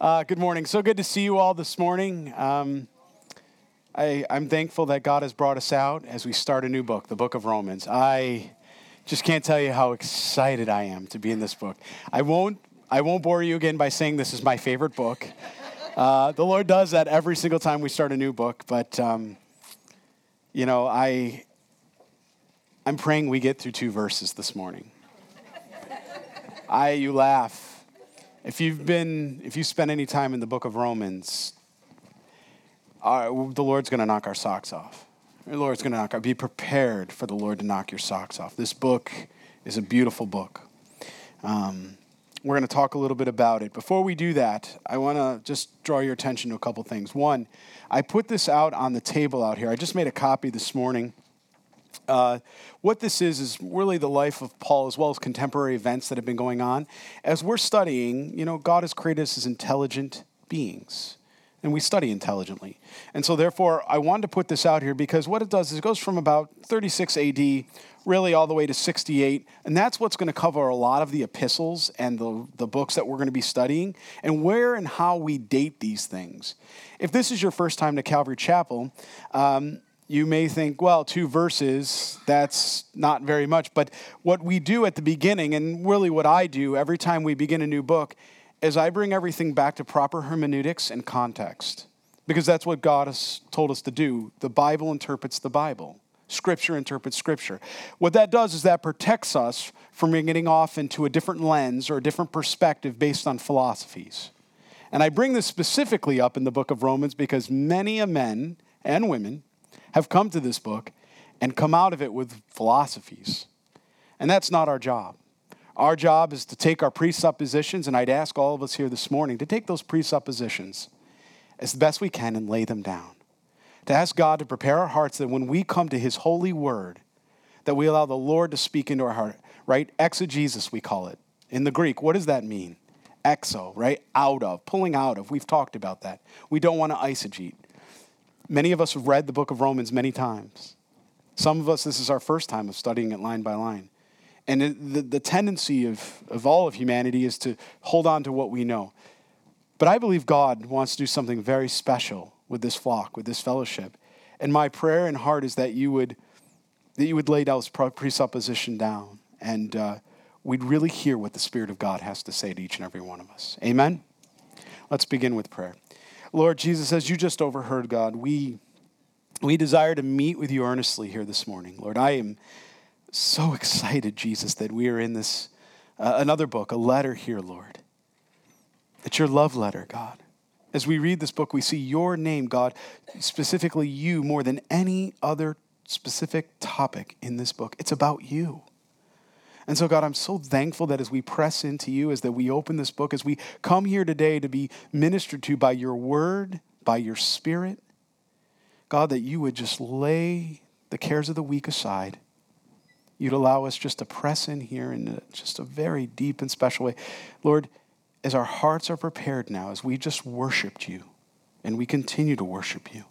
Uh, good morning. So good to see you all this morning. Um, I, I'm thankful that God has brought us out as we start a new book, the book of Romans. I just can't tell you how excited I am to be in this book. I won't, I won't bore you again by saying this is my favorite book. Uh, the Lord does that every single time we start a new book, but um, you know, I, I'm praying we get through two verses this morning. I, you laugh. If you've been, if you spent any time in the book of Romans, uh, the Lord's going to knock our socks off. The Lord's going to knock. Be prepared for the Lord to knock your socks off. This book is a beautiful book. Um, we're going to talk a little bit about it. Before we do that, I want to just draw your attention to a couple things. One, I put this out on the table out here. I just made a copy this morning. Uh, what this is is really the life of Paul as well as contemporary events that have been going on. As we're studying, you know, God has created us as intelligent beings and we study intelligently. And so, therefore, I wanted to put this out here because what it does is it goes from about 36 AD really all the way to 68. And that's what's going to cover a lot of the epistles and the, the books that we're going to be studying and where and how we date these things. If this is your first time to Calvary Chapel, um, you may think, well, two verses, that's not very much. But what we do at the beginning, and really what I do every time we begin a new book, is I bring everything back to proper hermeneutics and context because that's what God has told us to do. The Bible interprets the Bible. Scripture interprets Scripture. What that does is that protects us from getting off into a different lens or a different perspective based on philosophies. And I bring this specifically up in the book of Romans because many men and women have come to this book and come out of it with philosophies. And that's not our job. Our job is to take our presuppositions, and I'd ask all of us here this morning to take those presuppositions as best we can and lay them down. To ask God to prepare our hearts that when we come to His holy word, that we allow the Lord to speak into our heart, right? Exegesis, we call it. In the Greek, what does that mean? Exo, right? Out of, pulling out of. We've talked about that. We don't want to eisegete. Many of us have read the book of Romans many times. Some of us, this is our first time of studying it line by line. And the, the tendency of, of all of humanity is to hold on to what we know. But I believe God wants to do something very special with this flock, with this fellowship. And my prayer and heart is that you would, that you would lay those presupposition down and uh, we'd really hear what the Spirit of God has to say to each and every one of us. Amen? Let's begin with prayer. Lord Jesus, as you just overheard, God, we, we desire to meet with you earnestly here this morning. Lord, I am so excited, Jesus, that we are in this, uh, another book, a letter here, Lord. It's your love letter, God. As we read this book, we see your name, God, specifically you, more than any other specific topic in this book. It's about you. And so, God, I'm so thankful that as we press into you, as that we open this book, as we come here today to be ministered to by your word, by your spirit, God, that you would just lay the cares of the week aside you'd allow us just to press in here in just a very deep and special way. Lord, as our hearts are prepared now, as we just worshiped you and we continue to worship you,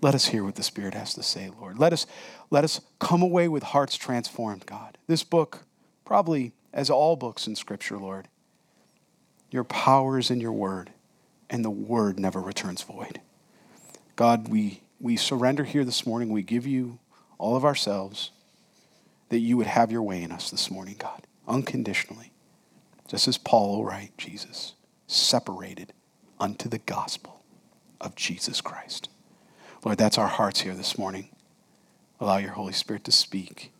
let us hear what the Spirit has to say, Lord. Let us, let us come away with hearts transformed, God. This book, probably as all books in Scripture, Lord, your power is in your word, and the word never returns void. God, we, we surrender here this morning. We give you all of ourselves that you would have your way in us this morning, God, unconditionally. Just as Paul write, Jesus, separated unto the gospel of Jesus Christ. Lord, that's our hearts here this morning. Allow your Holy Spirit to speak.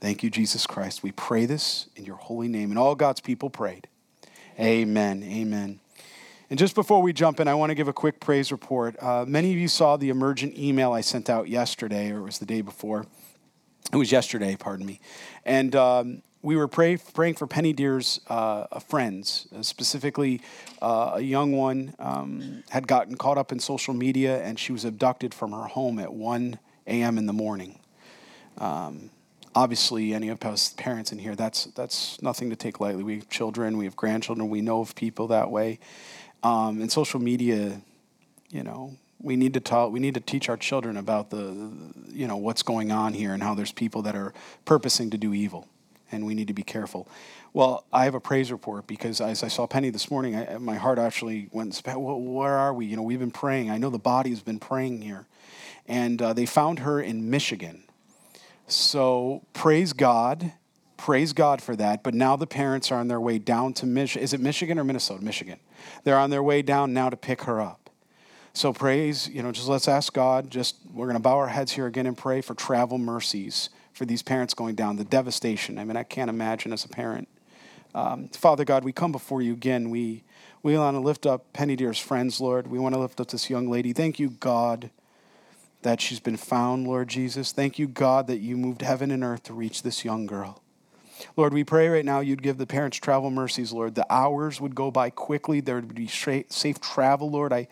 Thank you, Jesus Christ. We pray this in your holy name. And all God's people prayed. Amen. Amen. And just before we jump in, I want to give a quick praise report. Uh, many of you saw the emergent email I sent out yesterday, or it was the day before. It was yesterday, pardon me. And um, we were pray, praying for Penny Deer's uh, friends, uh, specifically uh, a young one um, had gotten caught up in social media and she was abducted from her home at 1 a.m. in the morning. Um, obviously, any of us parents in here, that's, that's nothing to take lightly. We have children, we have grandchildren, we know of people that way. Um, and social media, you know, we need to talk we need to teach our children about the you know what's going on here and how there's people that are purposing to do evil and we need to be careful. Well, I have a praise report because as I saw Penny this morning, I, my heart actually went, where are we? You know, we've been praying. I know the body has been praying here. And uh, they found her in Michigan. So praise God. Praise God for that. But now the parents are on their way down to Michigan. Is it Michigan or Minnesota? Michigan. They're on their way down now to pick her up. So praise, you know, just let's ask God. Just we're going to bow our heads here again and pray for travel mercies for these parents going down, the devastation. I mean, I can't imagine as a parent. Um, Father God, we come before you again. We, we want to lift up Penny Deer's friends, Lord. We want to lift up this young lady. Thank you, God, that she's been found, Lord Jesus. Thank you, God, that you moved heaven and earth to reach this young girl. Lord, we pray right now you'd give the parents travel mercies, Lord. The hours would go by quickly. There would be safe travel, Lord. I,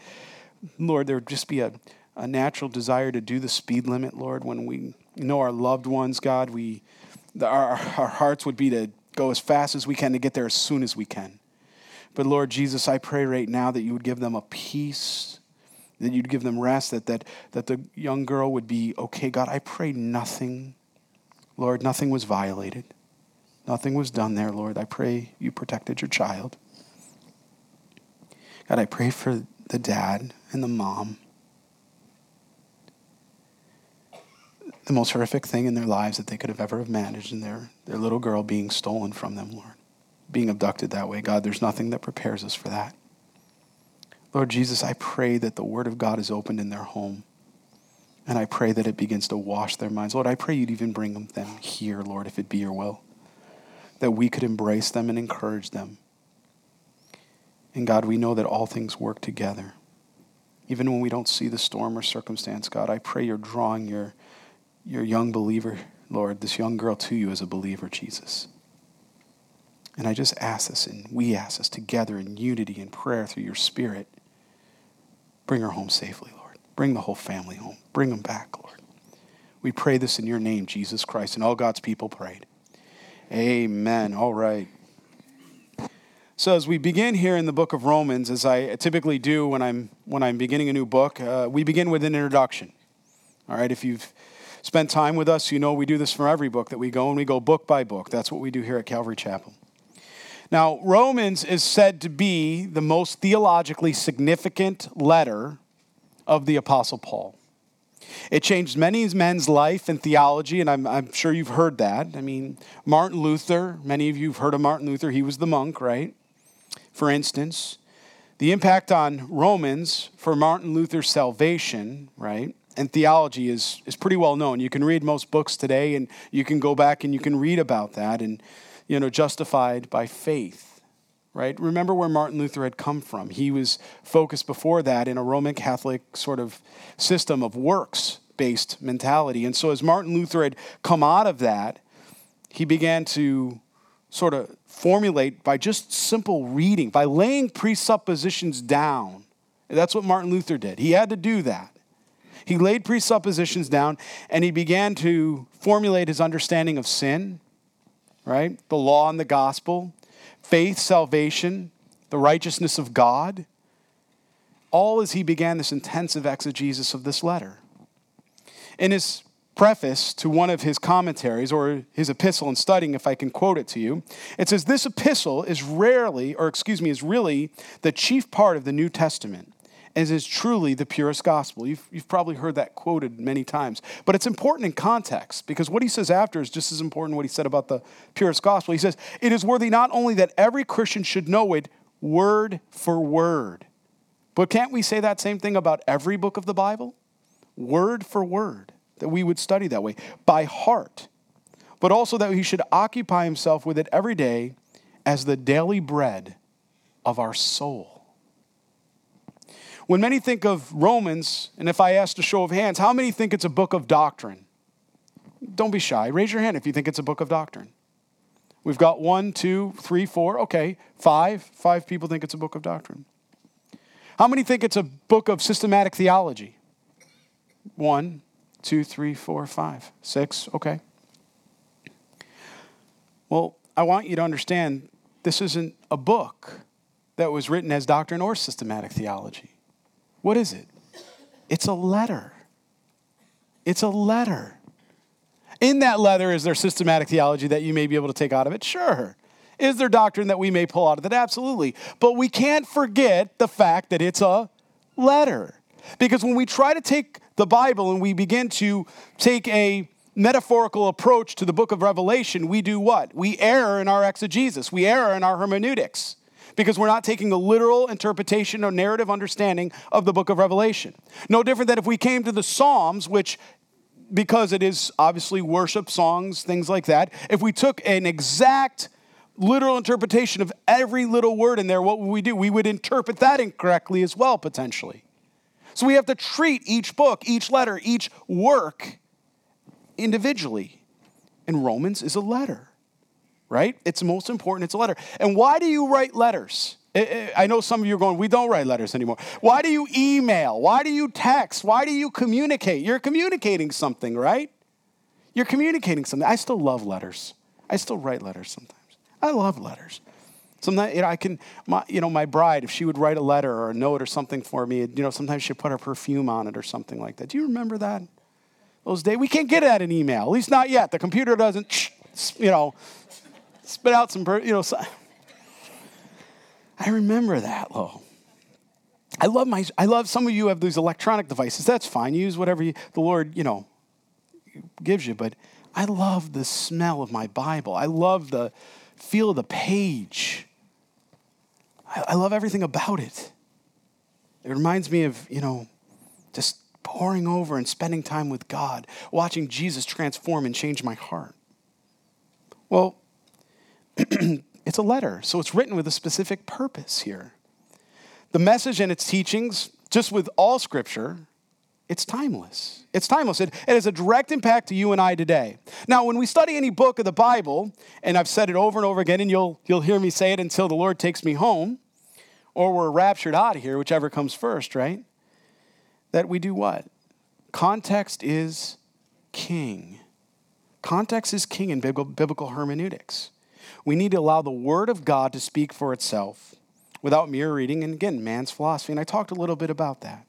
Lord, there would just be a, a natural desire to do the speed limit, Lord, when we know our loved ones, God. We, our, our hearts would be to go as fast as we can to get there as soon as we can. But Lord Jesus, I pray right now that you would give them a peace, that you'd give them rest, that, that, that the young girl would be okay. God, I pray nothing, Lord, nothing was violated. Nothing was done there, Lord. I pray you protected your child. God, I pray for the dad and the mom. The most horrific thing in their lives that they could have ever have managed, and their, their little girl being stolen from them, Lord. Being abducted that way. God, there's nothing that prepares us for that. Lord Jesus, I pray that the Word of God is opened in their home. And I pray that it begins to wash their minds. Lord, I pray you'd even bring them here, Lord, if it be your will that we could embrace them and encourage them. And God, we know that all things work together. Even when we don't see the storm or circumstance, God, I pray you're drawing your, your young believer, Lord, this young girl to you as a believer, Jesus. And I just ask this, and we ask this together in unity and prayer through your Spirit. Bring her home safely, Lord. Bring the whole family home. Bring them back, Lord. We pray this in your name, Jesus Christ. And all God's people prayed. Amen. All right. So as we begin here in the book of Romans, as I typically do when I'm when I'm beginning a new book, uh, we begin with an introduction. All right. If you've spent time with us, you know we do this for every book that we go, and we go book by book. That's what we do here at Calvary Chapel. Now, Romans is said to be the most theologically significant letter of the Apostle Paul. It changed many men's life and theology, and I'm, I'm sure you've heard that. I mean, Martin Luther, many of you have heard of Martin Luther. He was the monk, right? For instance, the impact on Romans for Martin Luther's salvation, right? And theology is, is pretty well known. You can read most books today, and you can go back and you can read about that, and, you know, justified by faith right? Remember where Martin Luther had come from. He was focused before that in a Roman Catholic sort of system of works based mentality. And so as Martin Luther had come out of that, he began to sort of formulate by just simple reading, by laying presuppositions down. That's what Martin Luther did. He had to do that. He laid presuppositions down and he began to formulate his understanding of sin, right? The law and the gospel faith, salvation, the righteousness of God, all as he began this intensive exegesis of this letter. In his preface to one of his commentaries or his epistle in studying, if I can quote it to you, it says, This epistle is rarely, or excuse me, is really the chief part of the New Testament as is truly the purest gospel. You've, you've probably heard that quoted many times. But it's important in context because what he says after is just as important what he said about the purest gospel. He says, It is worthy not only that every Christian should know it word for word, but can't we say that same thing about every book of the Bible? Word for word, that we would study that way, by heart, but also that he should occupy himself with it every day as the daily bread of our soul. When many think of Romans, and if I asked a show of hands, how many think it's a book of doctrine? Don't be shy. Raise your hand if you think it's a book of doctrine. We've got one, two, three, four, okay, five. Five people think it's a book of doctrine. How many think it's a book of systematic theology? One, two, three, four, five, six, okay. Well, I want you to understand this isn't a book that was written as doctrine or systematic theology. What is it? It's a letter. It's a letter. In that letter, is there systematic theology that you may be able to take out of it? Sure. Is there doctrine that we may pull out of it? Absolutely. But we can't forget the fact that it's a letter. Because when we try to take the Bible and we begin to take a metaphorical approach to the book of Revelation, we do what? We err in our exegesis, we err in our hermeneutics because we're not taking a literal interpretation or narrative understanding of the book of Revelation. No different than if we came to the Psalms, which because it is obviously worship songs, things like that, if we took an exact literal interpretation of every little word in there, what would we do? We would interpret that incorrectly as well, potentially. So we have to treat each book, each letter, each work individually. And Romans is a letter, right? It's most important, it's a letter. And why do you write letters? I know some of you are going, we don't write letters anymore. Why do you email? Why do you text? Why do you communicate? You're communicating something, right? You're communicating something. I still love letters. I still write letters sometimes. I love letters. Sometimes, you know, I can, my, you know, my bride, if she would write a letter or a note or something for me, you know, sometimes she'd put her perfume on it or something like that. Do you remember that? Those days? We can't get that in email, at least not yet. The computer doesn't, you know, spit out some, you know. I remember that, though. I love my, I love some of you have these electronic devices. That's fine. Use whatever you, the Lord, you know, gives you. But I love the smell of my Bible. I love the feel of the page. I, I love everything about it. It reminds me of, you know, just poring over and spending time with God, watching Jesus transform and change my heart. Well, it's a letter, so it's written with a specific purpose here. The message and its teachings, just with all scripture, it's timeless. It's timeless. It, it has a direct impact to you and I today. Now, when we study any book of the Bible, and I've said it over and over again, and you'll, you'll hear me say it until the Lord takes me home, or we're raptured out of here, whichever comes first, right? That we do what? Context is king. Context is king in biblical hermeneutics. We need to allow the Word of God to speak for itself without mere reading, and again, man's philosophy. And I talked a little bit about that.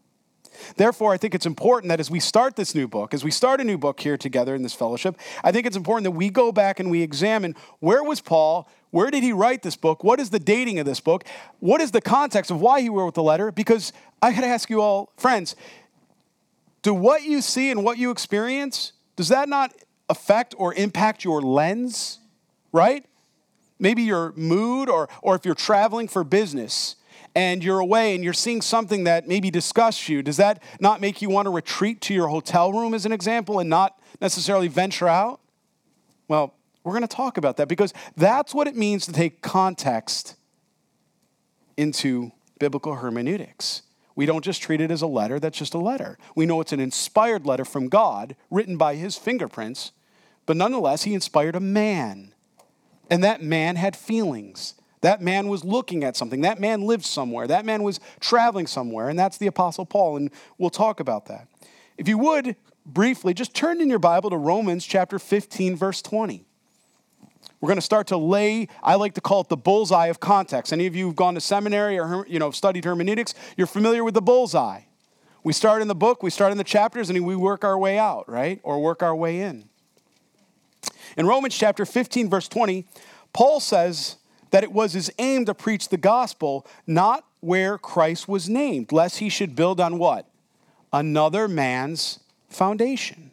Therefore, I think it's important that as we start this new book, as we start a new book here together in this fellowship, I think it's important that we go back and we examine where was Paul? Where did he write this book? What is the dating of this book? What is the context of why he wrote the letter? Because I got to ask you all, friends, do what you see and what you experience, does that not affect or impact your lens? Right? Maybe your mood, or, or if you're traveling for business and you're away and you're seeing something that maybe disgusts you, does that not make you want to retreat to your hotel room, as an example, and not necessarily venture out? Well, we're going to talk about that because that's what it means to take context into biblical hermeneutics. We don't just treat it as a letter that's just a letter. We know it's an inspired letter from God, written by his fingerprints, but nonetheless, he inspired a man. And that man had feelings. That man was looking at something. That man lived somewhere. That man was traveling somewhere. And that's the Apostle Paul. And we'll talk about that. If you would, briefly, just turn in your Bible to Romans chapter 15, verse 20. We're going to start to lay, I like to call it the bullseye of context. Any of you who've gone to seminary or you know, studied hermeneutics, you're familiar with the bullseye. We start in the book, we start in the chapters, and we work our way out, right? Or work our way in. In Romans chapter 15, verse 20, Paul says, that it was his aim to preach the gospel not where Christ was named, lest he should build on what? Another man's foundation.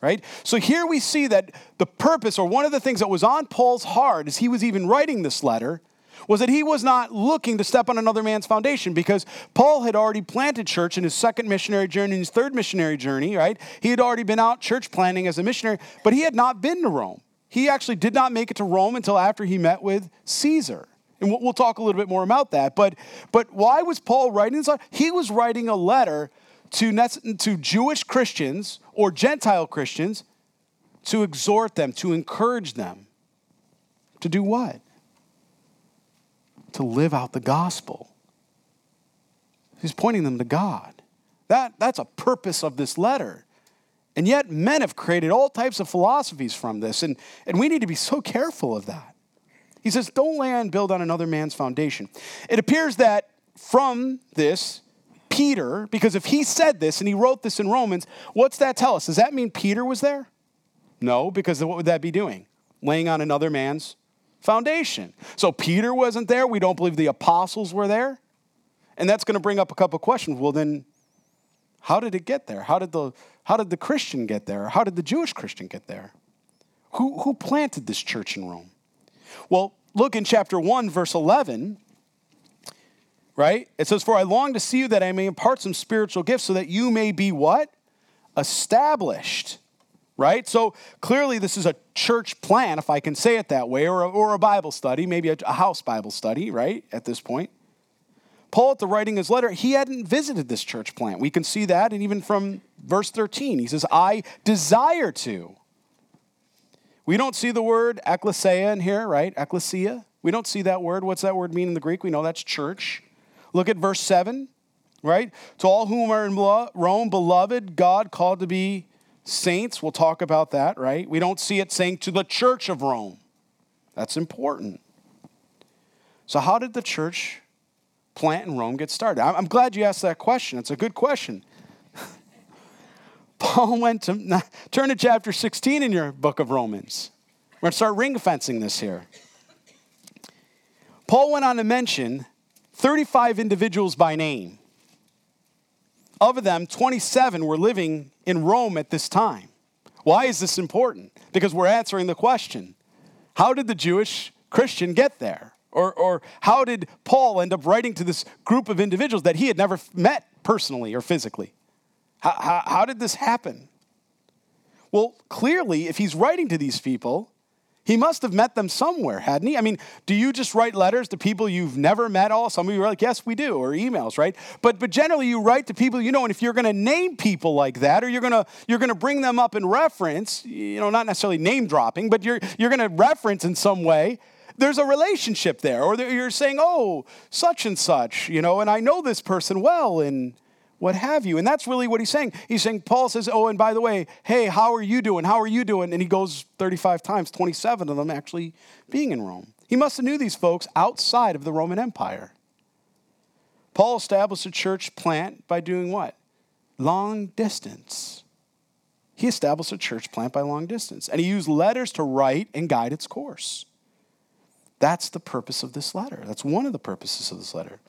Right? So here we see that the purpose, or one of the things that was on Paul's heart as he was even writing this letter, was that he was not looking to step on another man's foundation because Paul had already planted church in his second missionary journey, in his third missionary journey, right? He had already been out church planting as a missionary, but he had not been to Rome. He actually did not make it to Rome until after he met with Caesar. And we'll talk a little bit more about that. But, but why was Paul writing this? He was writing a letter to, to Jewish Christians or Gentile Christians to exhort them, to encourage them. To do what? To live out the gospel. He's pointing them to God. That, that's a purpose of this letter. And yet, men have created all types of philosophies from this, and, and we need to be so careful of that. He says, Don't lay and build on another man's foundation. It appears that from this, Peter, because if he said this and he wrote this in Romans, what's that tell us? Does that mean Peter was there? No, because what would that be doing? Laying on another man's foundation. So Peter wasn't there. We don't believe the apostles were there. And that's going to bring up a couple questions. Well, then, how did it get there? How did the, how did the Christian get there? How did the Jewish Christian get there? Who, who planted this church in Rome? Well, look in chapter 1, verse 11, right? It says, For I long to see you that I may impart some spiritual gifts so that you may be what? Established right? So clearly, this is a church plan, if I can say it that way, or a, or a Bible study, maybe a, a house Bible study, right? At this point. Paul, at the writing his letter, he hadn't visited this church plant. We can see that, and even from verse 13, he says, I desire to. We don't see the word ecclesia in here, right? Ecclesia. We don't see that word. What's that word mean in the Greek? We know that's church. Look at verse 7, right? To all whom are in Rome, beloved, God called to be saints, we'll talk about that, right? We don't see it saying to the church of Rome. That's important. So, how did the church plant in Rome get started? I'm glad you asked that question. It's a good question. Paul went to turn to chapter 16 in your book of Romans. We're going to start ring fencing this here. Paul went on to mention 35 individuals by name. Of them, 27 were living in Rome at this time. Why is this important? Because we're answering the question how did the Jewish Christian get there? Or, or how did Paul end up writing to this group of individuals that he had never met personally or physically? How, how, how did this happen? Well, clearly, if he's writing to these people, he must have met them somewhere, hadn't he? I mean, do you just write letters to people you've never met all? Some of you are like, yes, we do, or emails, right? But but generally you write to people you know, and if you're gonna name people like that, or you're gonna you're gonna bring them up in reference, you know, not necessarily name dropping, but you're you're gonna reference in some way, there's a relationship there. Or you're saying, oh, such and such, you know, and I know this person well, and what have you. And that's really what he's saying. He's saying, Paul says, Oh, and by the way, hey, how are you doing? How are you doing? And he goes 35 times, 27 of them actually being in Rome. He must have knew these folks outside of the Roman Empire. Paul established a church plant by doing what? Long distance. He established a church plant by long distance. And he used letters to write and guide its course. That's the purpose of this letter. That's one of the purposes of this letter.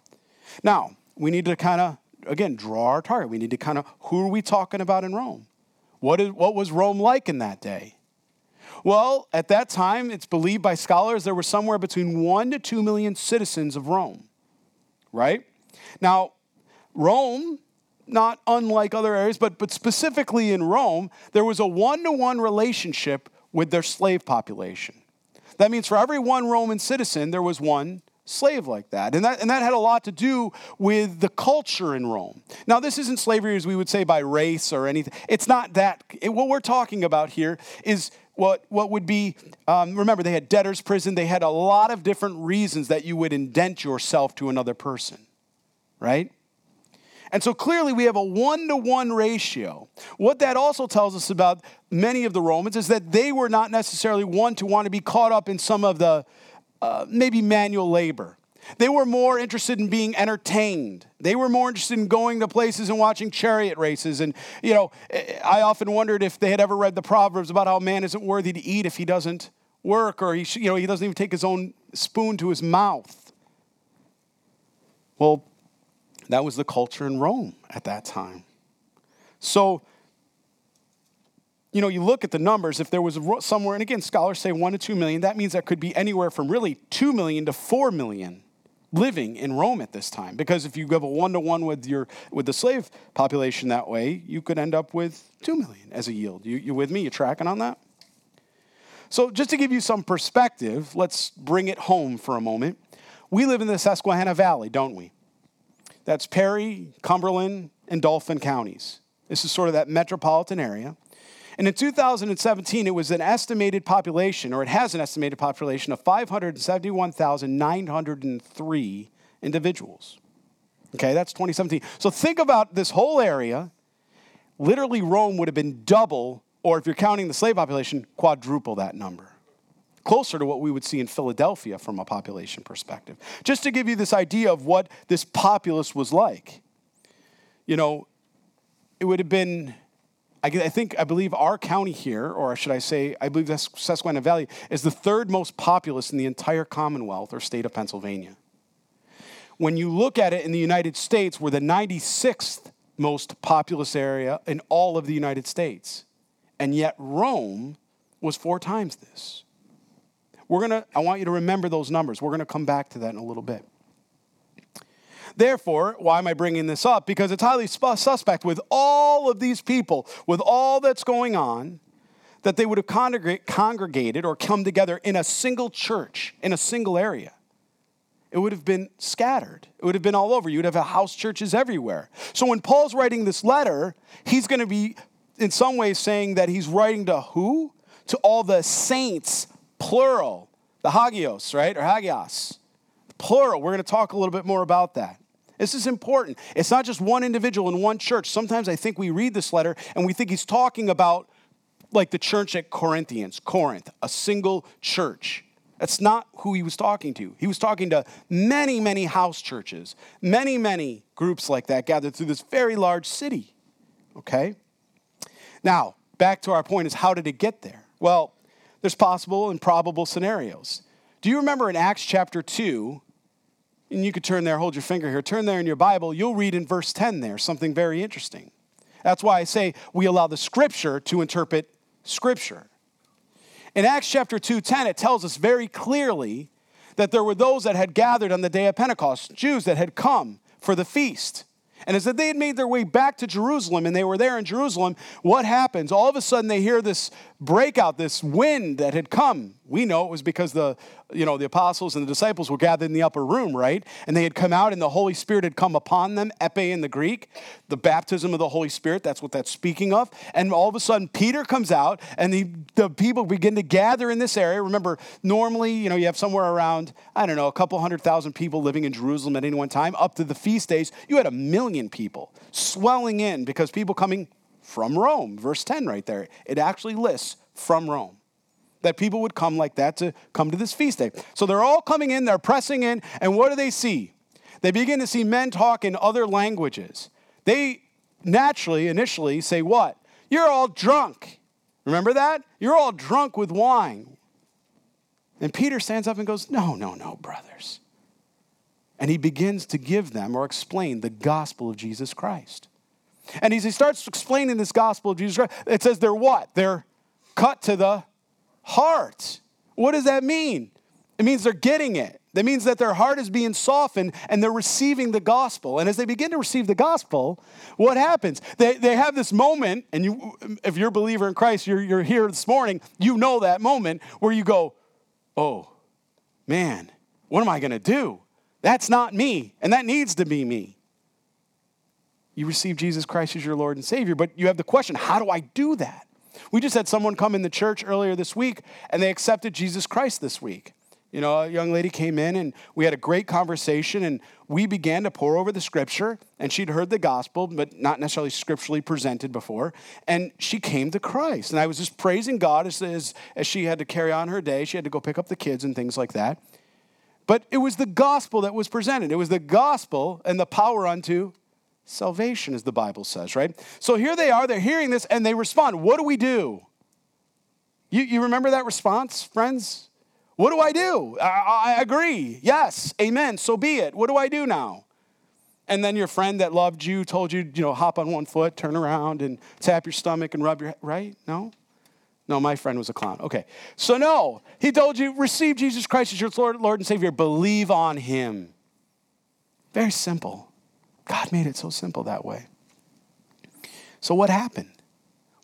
Now, we need to kind of again, draw our target. We need to kind of, who are we talking about in Rome? What, is, what was Rome like in that day? Well, at that time, it's believed by scholars there were somewhere between one to two million citizens of Rome, right? Now, Rome, not unlike other areas, but, but specifically in Rome, there was a one to one relationship with their slave population. That means for every one Roman citizen, there was one slave like that. And, that. and that had a lot to do with the culture in Rome. Now, this isn't slavery as we would say by race or anything. It's not that. It, what we're talking about here is what, what would be, um, remember, they had debtor's prison. They had a lot of different reasons that you would indent yourself to another person, right? And so clearly we have a one to one ratio. What that also tells us about many of the Romans is that they were not necessarily one to want to be caught up in some of the uh, maybe manual labor. They were more interested in being entertained. They were more interested in going to places and watching chariot races. And, you know, I often wondered if they had ever read the Proverbs about how man isn't worthy to eat if he doesn't work or he, you know, he doesn't even take his own spoon to his mouth. Well, that was the culture in Rome at that time. So you know, you look at the numbers, if there was somewhere, and again, scholars say one to two million, that means that could be anywhere from really two million to four million living in Rome at this time. Because if you have a one to one with your with the slave population that way, you could end up with two million as a yield. You, you with me? You tracking on that? So just to give you some perspective, let's bring it home for a moment. We live in the Susquehanna Valley, don't we? That's Perry, Cumberland, and Dauphin counties. This is sort of that metropolitan area. And in 2017, it was an estimated population, or it has an estimated population of 571,903 individuals. Okay, that's 2017. So think about this whole area. Literally, Rome would have been double, or if you're counting the slave population, quadruple that number. Closer to what we would see in Philadelphia from a population perspective. Just to give you this idea of what this populace was like. You know, it would have been I, think, I believe our county here, or should I say, I believe that's Susquehanna Valley, is the third most populous in the entire Commonwealth or state of Pennsylvania. When you look at it in the United States, we're the 96th most populous area in all of the United States. And yet Rome was four times this. We're to, I want you to remember those numbers. We're to come back to that in a little bit. Therefore, why am I bringing this up? Because it's highly suspect with all of these people, with all that's going on, that they would have congregated or come together in a single church, in a single area. It would have been scattered. It would have been all over. You'd have house churches everywhere. So when Paul's writing this letter, he's going to be, in some ways, saying that he's writing to who? To all the saints plural, the hagios, right? Or hagios. Plural. We're going to talk a little bit more about that. This is important. It's not just one individual in one church. Sometimes I think we read this letter and we think he's talking about like the church at Corinthians, Corinth, a single church. That's not who he was talking to. He was talking to many, many house churches, many, many groups like that gathered through this very large city. Okay? Now, back to our point is how did it get there? Well, there's possible and probable scenarios. Do you remember in Acts chapter 2? And you could turn there, hold your finger here, turn there in your Bible, you'll read in verse 10 there something very interesting. That's why I say we allow the scripture to interpret scripture. In Acts chapter 2:10 it tells us very clearly that there were those that had gathered on the day of Pentecost, Jews that had come for the feast. And as they had made their way back to Jerusalem and they were there in Jerusalem, what happens? All of a sudden they hear this breakout, this wind that had come. We know it was because the you know the apostles and the disciples were gathered in the upper room, right? And they had come out and the Holy Spirit had come upon them, epe in the Greek, the baptism of the Holy Spirit, that's what that's speaking of. And all of a sudden Peter comes out and the, the people begin to gather in this area. Remember, normally, you know, you have somewhere around, I don't know, a couple hundred thousand people living in Jerusalem at any one time. Up to the feast days, you had a million people swelling in because people coming from Rome. Verse 10 right there. It actually lists from Rome. That people would come like that to come to this feast day. So they're all coming in, they're pressing in, and what do they see? They begin to see men talk in other languages. They naturally, initially say, What? You're all drunk. Remember that? You're all drunk with wine. And Peter stands up and goes, No, no, no, brothers. And he begins to give them or explain the gospel of Jesus Christ. And as he starts explaining this gospel of Jesus Christ, it says they're what? They're cut to the heart. What does that mean? It means they're getting it. That means that their heart is being softened and they're receiving the gospel. And as they begin to receive the gospel, what happens? They, they have this moment, and you, if you're a believer in Christ, you're, you're here this morning, you know that moment where you go, oh, man, what am I going to do? That's not me, and that needs to be me you receive Jesus Christ as your Lord and Savior. But you have the question how do I do that? We just had someone come in the church earlier this week and they accepted Jesus Christ this week. You know, a young lady came in and we had a great conversation and we began to pour over the scripture and she'd heard the gospel, but not necessarily scripturally presented before. And she came to Christ. And I was just praising God as, as, as she had to carry on her day. She had to go pick up the kids and things like that. But it was the gospel that was presented. It was the gospel and the power unto salvation, as the Bible says, right? So here they are, they're hearing this, and they respond. What do we do? You, you remember that response, friends? What do I do? I, I agree. Yes. Amen. So be it. What do I do now? And then your friend that loved you told you, you know, hop on one foot, turn around, and tap your stomach and rub your head, right? No? No, my friend was a clown. Okay. So, no, he told you, receive Jesus Christ as your Lord, Lord and Savior. Believe on him. Very simple. God made it so simple that way. So what happened?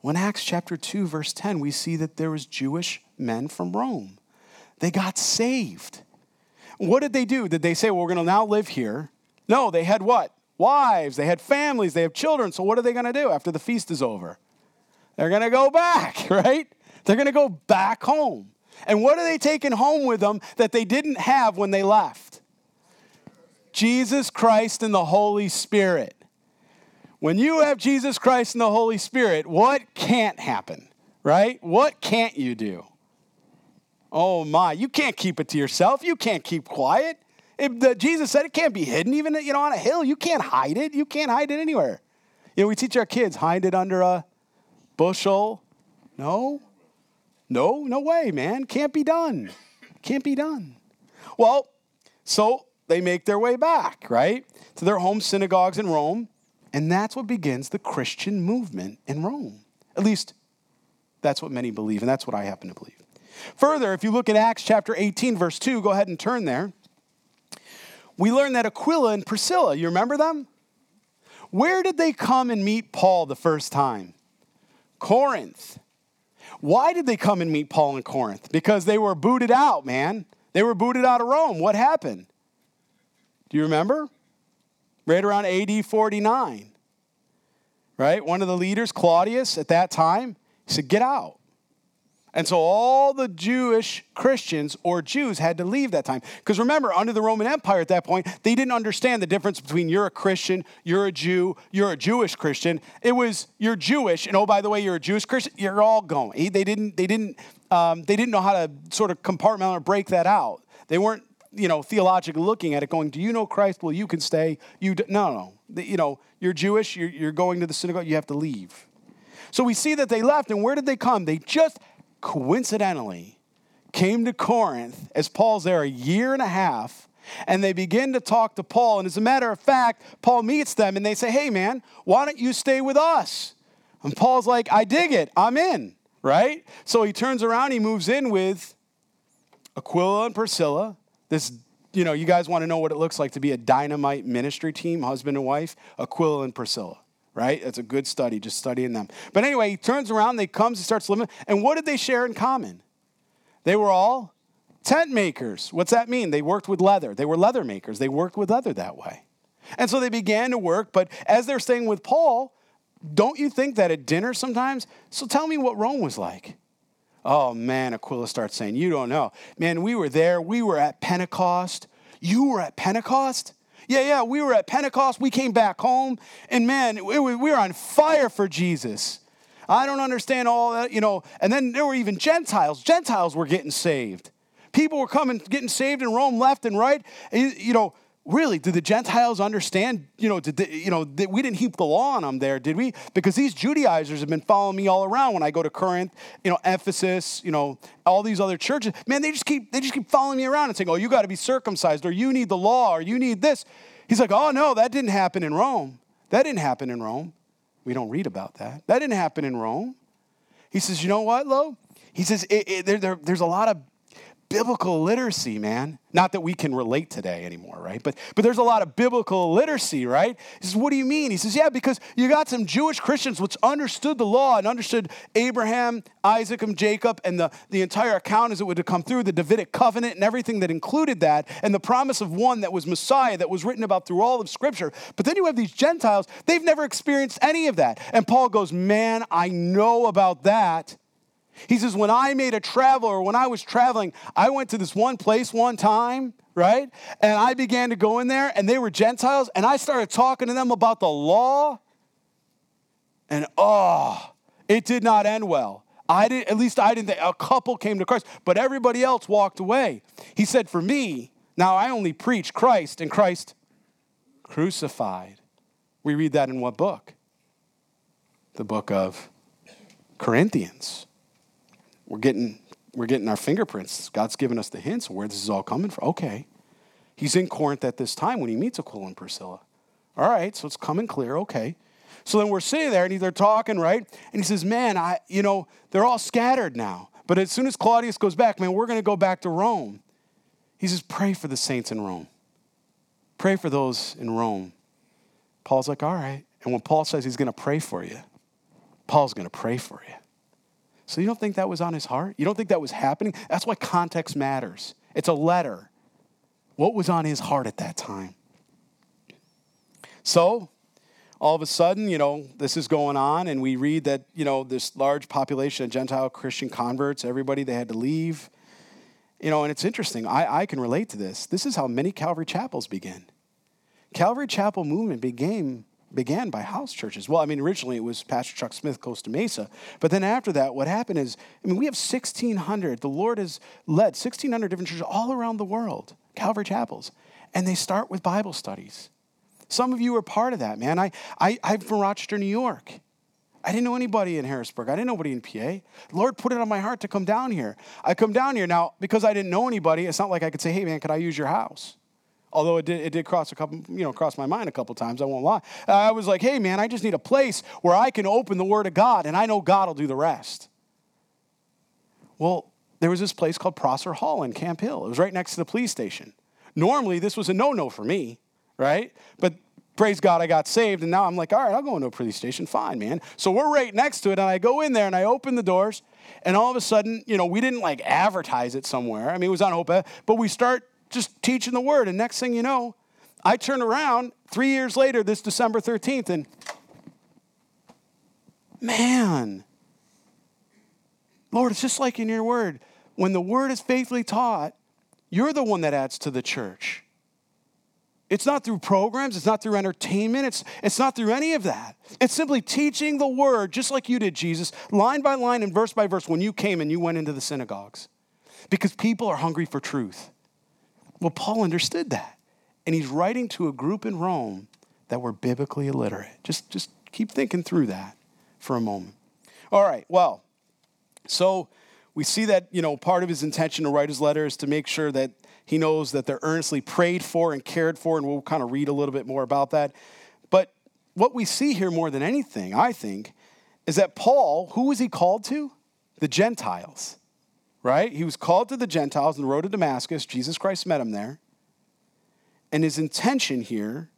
When Acts chapter 2 verse 10 we see that there was Jewish men from Rome. They got saved. What did they do? Did they say, well, we're going to now live here? No, they had what? Wives, they had families, they have children. So what are they going to do after the feast is over? They're going to go back, right? They're going to go back home. And what are they taking home with them that they didn't have when they left? Jesus Christ and the Holy Spirit. When you have Jesus Christ and the Holy Spirit, what can't happen, right? What can't you do? Oh my, you can't keep it to yourself. You can't keep quiet. the, Jesus said it can't be hidden, even you know on a hill. You can't hide it. You can't hide it anywhere. You know, we teach our kids hide it under a bushel. No, no, no way, man. Can't be done. Can't be done. Well, so they make their way back, right, to their home synagogues in Rome, and that's what begins the Christian movement in Rome. At least that's what many believe, and that's what I happen to believe. Further, if you look at Acts chapter 18, verse 2, go ahead and turn there. We learn that Aquila and Priscilla, you remember them? Where did they come and meet Paul the first time? Corinth. Why did they come and meet Paul in Corinth? Because they were booted out, man. They were booted out of Rome. What happened? Do you remember? Right around AD 49. Right? One of the leaders, Claudius, at that time, he said, Get out. And so all the Jewish Christians or Jews had to leave that time. Because remember, under the Roman Empire at that point, they didn't understand the difference between you're a Christian, you're a Jew, you're a Jewish Christian. It was you're Jewish, and oh by the way, you're a Jewish Christian. You're all going. They didn't. They didn't. Um, they didn't know how to sort of compartmentalize or break that out. They weren't, you know, theologically looking at it, going, "Do you know Christ? Well, you can stay. You do. no, no. The, you know, you're Jewish. You're, you're going to the synagogue. You have to leave." So we see that they left, and where did they come? They just coincidentally came to Corinth as Paul's there a year and a half. And they begin to talk to Paul. And as a matter of fact, Paul meets them and they say, Hey, man, why don't you stay with us? And Paul's like, I dig it. I'm in, right? So he turns around, he moves in with Aquila and Priscilla. This, you know, you guys want to know what it looks like to be a dynamite ministry team, husband and wife, Aquila and Priscilla right? That's a good study, just studying them. But anyway, he turns around, they comes, he starts living. And what did they share in common? They were all tent makers. What's that mean? They worked with leather. They were leather makers. They worked with leather that way. And so they began to work, but as they're staying with Paul, don't you think that at dinner sometimes? So tell me what Rome was like. Oh man, Aquila starts saying, You don't know. Man, we were there. We were at Pentecost. You were at Pentecost? Yeah, yeah, we were at Pentecost. We came back home, and man, we were on fire for Jesus. I don't understand all that, you know. And then there were even Gentiles. Gentiles were getting saved. People were coming, getting saved in Rome left and right. You know, really, did the Gentiles understand? You know, did they, you know we didn't heap the law on them there, did we? Because these Judaizers have been following me all around when I go to Corinth, you know, Ephesus, you know, all these other churches. Man, they just keep they just keep following me around and saying, "Oh, you got to be circumcised, or you need the law, or you need this." He's like, "Oh no, that didn't happen in Rome. That didn't happen in Rome. We don't read about that. That didn't happen in Rome." He says, "You know what, Lo?" He says, it, it, there, there, "There's a lot of biblical literacy, man. Not that we can relate today anymore, right? But but there's a lot of biblical literacy, right? He says, what do you mean? He says, yeah, because you got some Jewish Christians which understood the law and understood Abraham, Isaac, and Jacob, and the, the entire account as it would come through, the Davidic covenant and everything that included that, and the promise of one that was Messiah that was written about through all of Scripture. But then you have these Gentiles, they've never experienced any of that. And Paul goes, Man, I know about that. He says, When I made a travel or when I was traveling, I went to this one place one time, right? And I began to go in there, and they were Gentiles, and I started talking to them about the law. And oh, it did not end well. I did at least I didn't a couple came to Christ, but everybody else walked away. He said, For me, now I only preach Christ and Christ crucified. We read that in what book? The book of Corinthians we're getting we're getting our fingerprints. God's given us the hints where this is all coming from. Okay. He's in Corinth at this time when he meets Aquila and Priscilla. All right, so it's coming clear. Okay. So then we're sitting there and they're talking, right? And he says, Man, I, you know, they're all scattered now. But as soon as Claudius goes back, man, we're going to go back to Rome. He says, Pray for the saints in Rome. Pray for those in Rome. Paul's like, All right. And when Paul says he's going to pray for you, Paul's going to pray for you. So you don't think that was on his heart? You don't think that was happening? That's why context matters. It's a letter. What was on his heart at that time? So, all of a sudden, you know, this is going on, and we read that, you know, this large population of Gentile Christian converts, everybody, they had to leave. You know, and it's interesting. I, I can relate to this. This is how many Calvary chapels begin. Calvary Chapel movement began began by house churches. Well, I mean, originally it was Pastor Chuck Smith, Costa Mesa. But then after that, what happened is, I mean, we have 1,600. The Lord has led 1,600 different churches all around the world, Calvary chapels. And they start with Bible studies. Some of you are part of that, man. I, I, I'm from Rochester, New York. I didn't know anybody in Harrisburg. I didn't know anybody in PA. Lord put it on my heart to come down here. I come down here. Now, because I didn't know anybody, it's not like I could say, hey, man, could I use your house? Although it did, it did cross a couple, you know, cross my mind a couple times, I won't lie. I was like, hey, man, I just need a place where I can open the Word of God, and I know God will do the rest. Well, there was this place called Prosser Hall in Camp Hill. It was right next to the police station. Normally, this was a no no for me, right? But praise God, I got saved, and now I'm like, all right, I'll go into a police station. Fine, man. So we're right next to it, and I go in there and I open the doors, and all of a sudden, you know, we didn't like advertise it somewhere. I mean, it was on OPA, but we start just teaching the word, and next thing you know, I turn around three years later, this December 13th, and man, Lord, it's just like in your word. When the word is faithfully taught, you're the one that adds to the church. It's not through programs, it's not through entertainment, it's, it's not through any of that. It's simply teaching the word, just like you did, Jesus, line by line and verse by verse when you came and you went into the synagogues. Because people are hungry for truth. Well, Paul understood that. And he's writing to a group in Rome that were biblically illiterate. Just, just keep thinking through that for a moment. All right, well, so we see that, you know, part of his intention to write his letter is to make sure that he knows that they're earnestly prayed for and cared for, and we'll kind of read a little bit more about that. But what we see here more than anything, I think, is that Paul, who was he called to? The Gentiles, right? He was called to the Gentiles on the road to Damascus. Jesus Christ met him there. And his intention here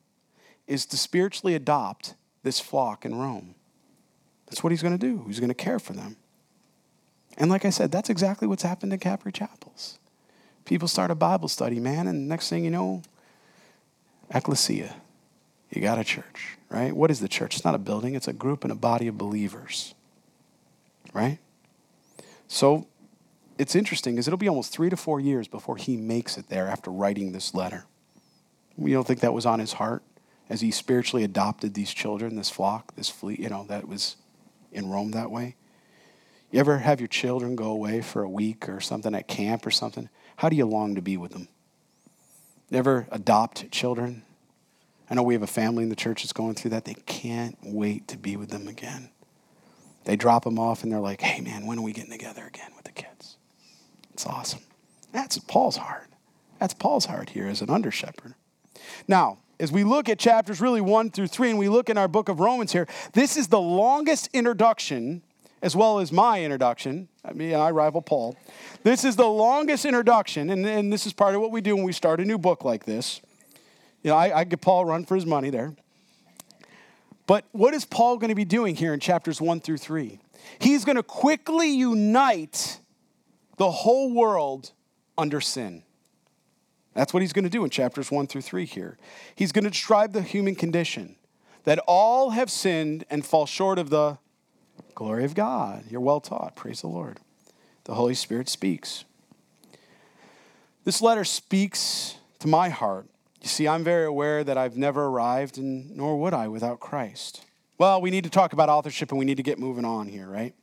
is to spiritually adopt this flock in Rome. That's what he's going to do. He's going to care for them. And like I said, that's exactly what's happened in Calvary Chapels. People start a Bible study, man, and next thing you know, ecclesia. You got a church, right? What is the church? It's not a building, it's a group and a body of believers, right? So it's interesting because it'll be almost three to four years before he makes it there after writing this letter. We don't think that was on his heart as he spiritually adopted these children, this flock, this fleet, you know, that was in Rome that way. You ever have your children go away for a week or something at camp or something? How do you long to be with them? Never adopt children? I know we have a family in the church that's going through that. They can't wait to be with them again. They drop them off and they're like, hey, man, when are we getting together again with the kids? It's awesome. That's Paul's heart. That's Paul's heart here as an under shepherd. Now, as we look at chapters really one through three, and we look in our book of Romans here, this is the longest introduction as well as my introduction. I mean, I rival Paul. This is the longest introduction, and, and this is part of what we do when we start a new book like this. You know, I, I give Paul run for his money there. But what is Paul going to be doing here in chapters one through three? He's going to quickly unite the whole world under sin. That's what he's going to do in chapters one through three here. He's going to describe the human condition that all have sinned and fall short of the Glory of God. You're well taught. Praise the Lord. The Holy Spirit speaks. This letter speaks to my heart. You see, I'm very aware that I've never arrived, and nor would I without Christ. Well, we need to talk about authorship and we need to get moving on here, right?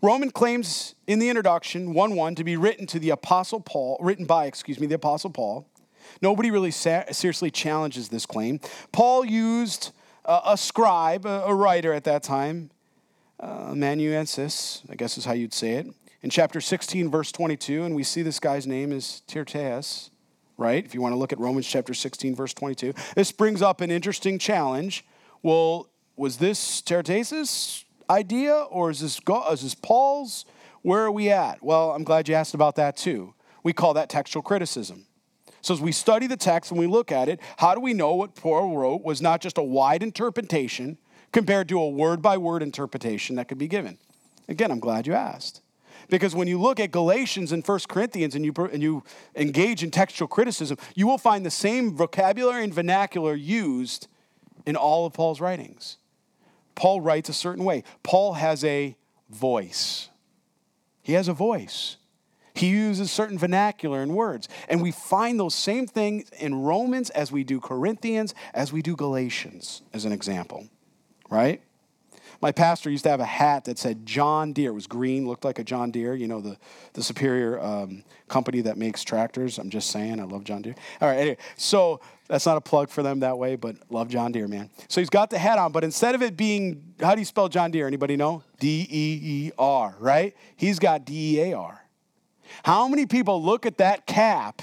Roman claims in the introduction 1 1 to be written to the Apostle Paul, written by, excuse me, the Apostle Paul. Nobody really seriously challenges this claim. Paul used uh, a scribe, a, writer at that time, uh, amanuensis, I guess is how you'd say it, in chapter 16, verse 22, and we see this guy's name is Tertius, right? If you want to look at Romans chapter 16, verse 22. This brings up an interesting challenge. Well, was this Tertius' idea or is this, is this Paul's? Where are we at? Well, I'm glad you asked about that too. We call that textual criticism. So, as we study the text and we look at it, how do we know what Paul wrote was not just a wide interpretation, compared to a word by word interpretation that could be given? Again, I'm glad you asked. Because when you look at Galatians and 1 Corinthians and you, and you engage in textual criticism, you will find the same vocabulary and vernacular used in all of Paul's writings. Paul writes a certain way. Paul has a voice. He has a voice. He uses certain vernacular and words. And we find those same things in Romans as we do Corinthians, as we do Galatians, as an example right? My pastor used to have a hat that said John Deere. It was green, looked like a John Deere, you know, the, the superior um, company that makes tractors. I'm just saying, I love John Deere. All right, anyway, so that's not a plug for them that way, but love John Deere, man. So he's got the hat on, but instead of it being, how do you spell John Deere? Anybody know? D E E R, right? He's got D E A R. How many people look at that cap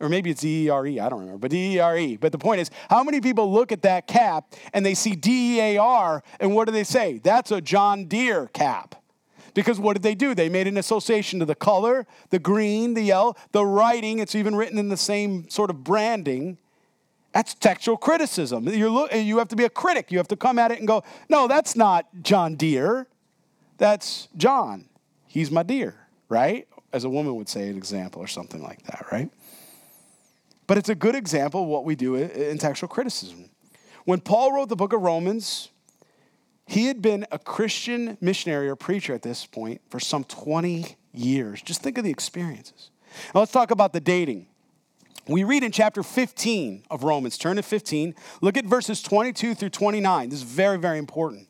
or maybe it's D-E-R-E, I don't remember, but D-E-R-E. But the point is, how many people look at that cap and they see D-E-A-R and what do they say? That's a John Deere cap. Because what did they do? They made an association to the color, the green, the yellow, the writing. It's even written in the same sort of branding. That's textual criticism. You're, you have to be a critic. You have to come at it and go, no, that's not John Deere. That's John. He's my dear, right? As a woman would say, an example or something like that, right? But it's a good example of what we do in textual criticism. When Paul wrote the book of Romans, he had been a Christian missionary or preacher at this point for some 20 years. Just think of the experiences. Now let's talk about the dating. We read in chapter 15 of Romans, turn to 15, look at verses 22 through 29. This is very, very important.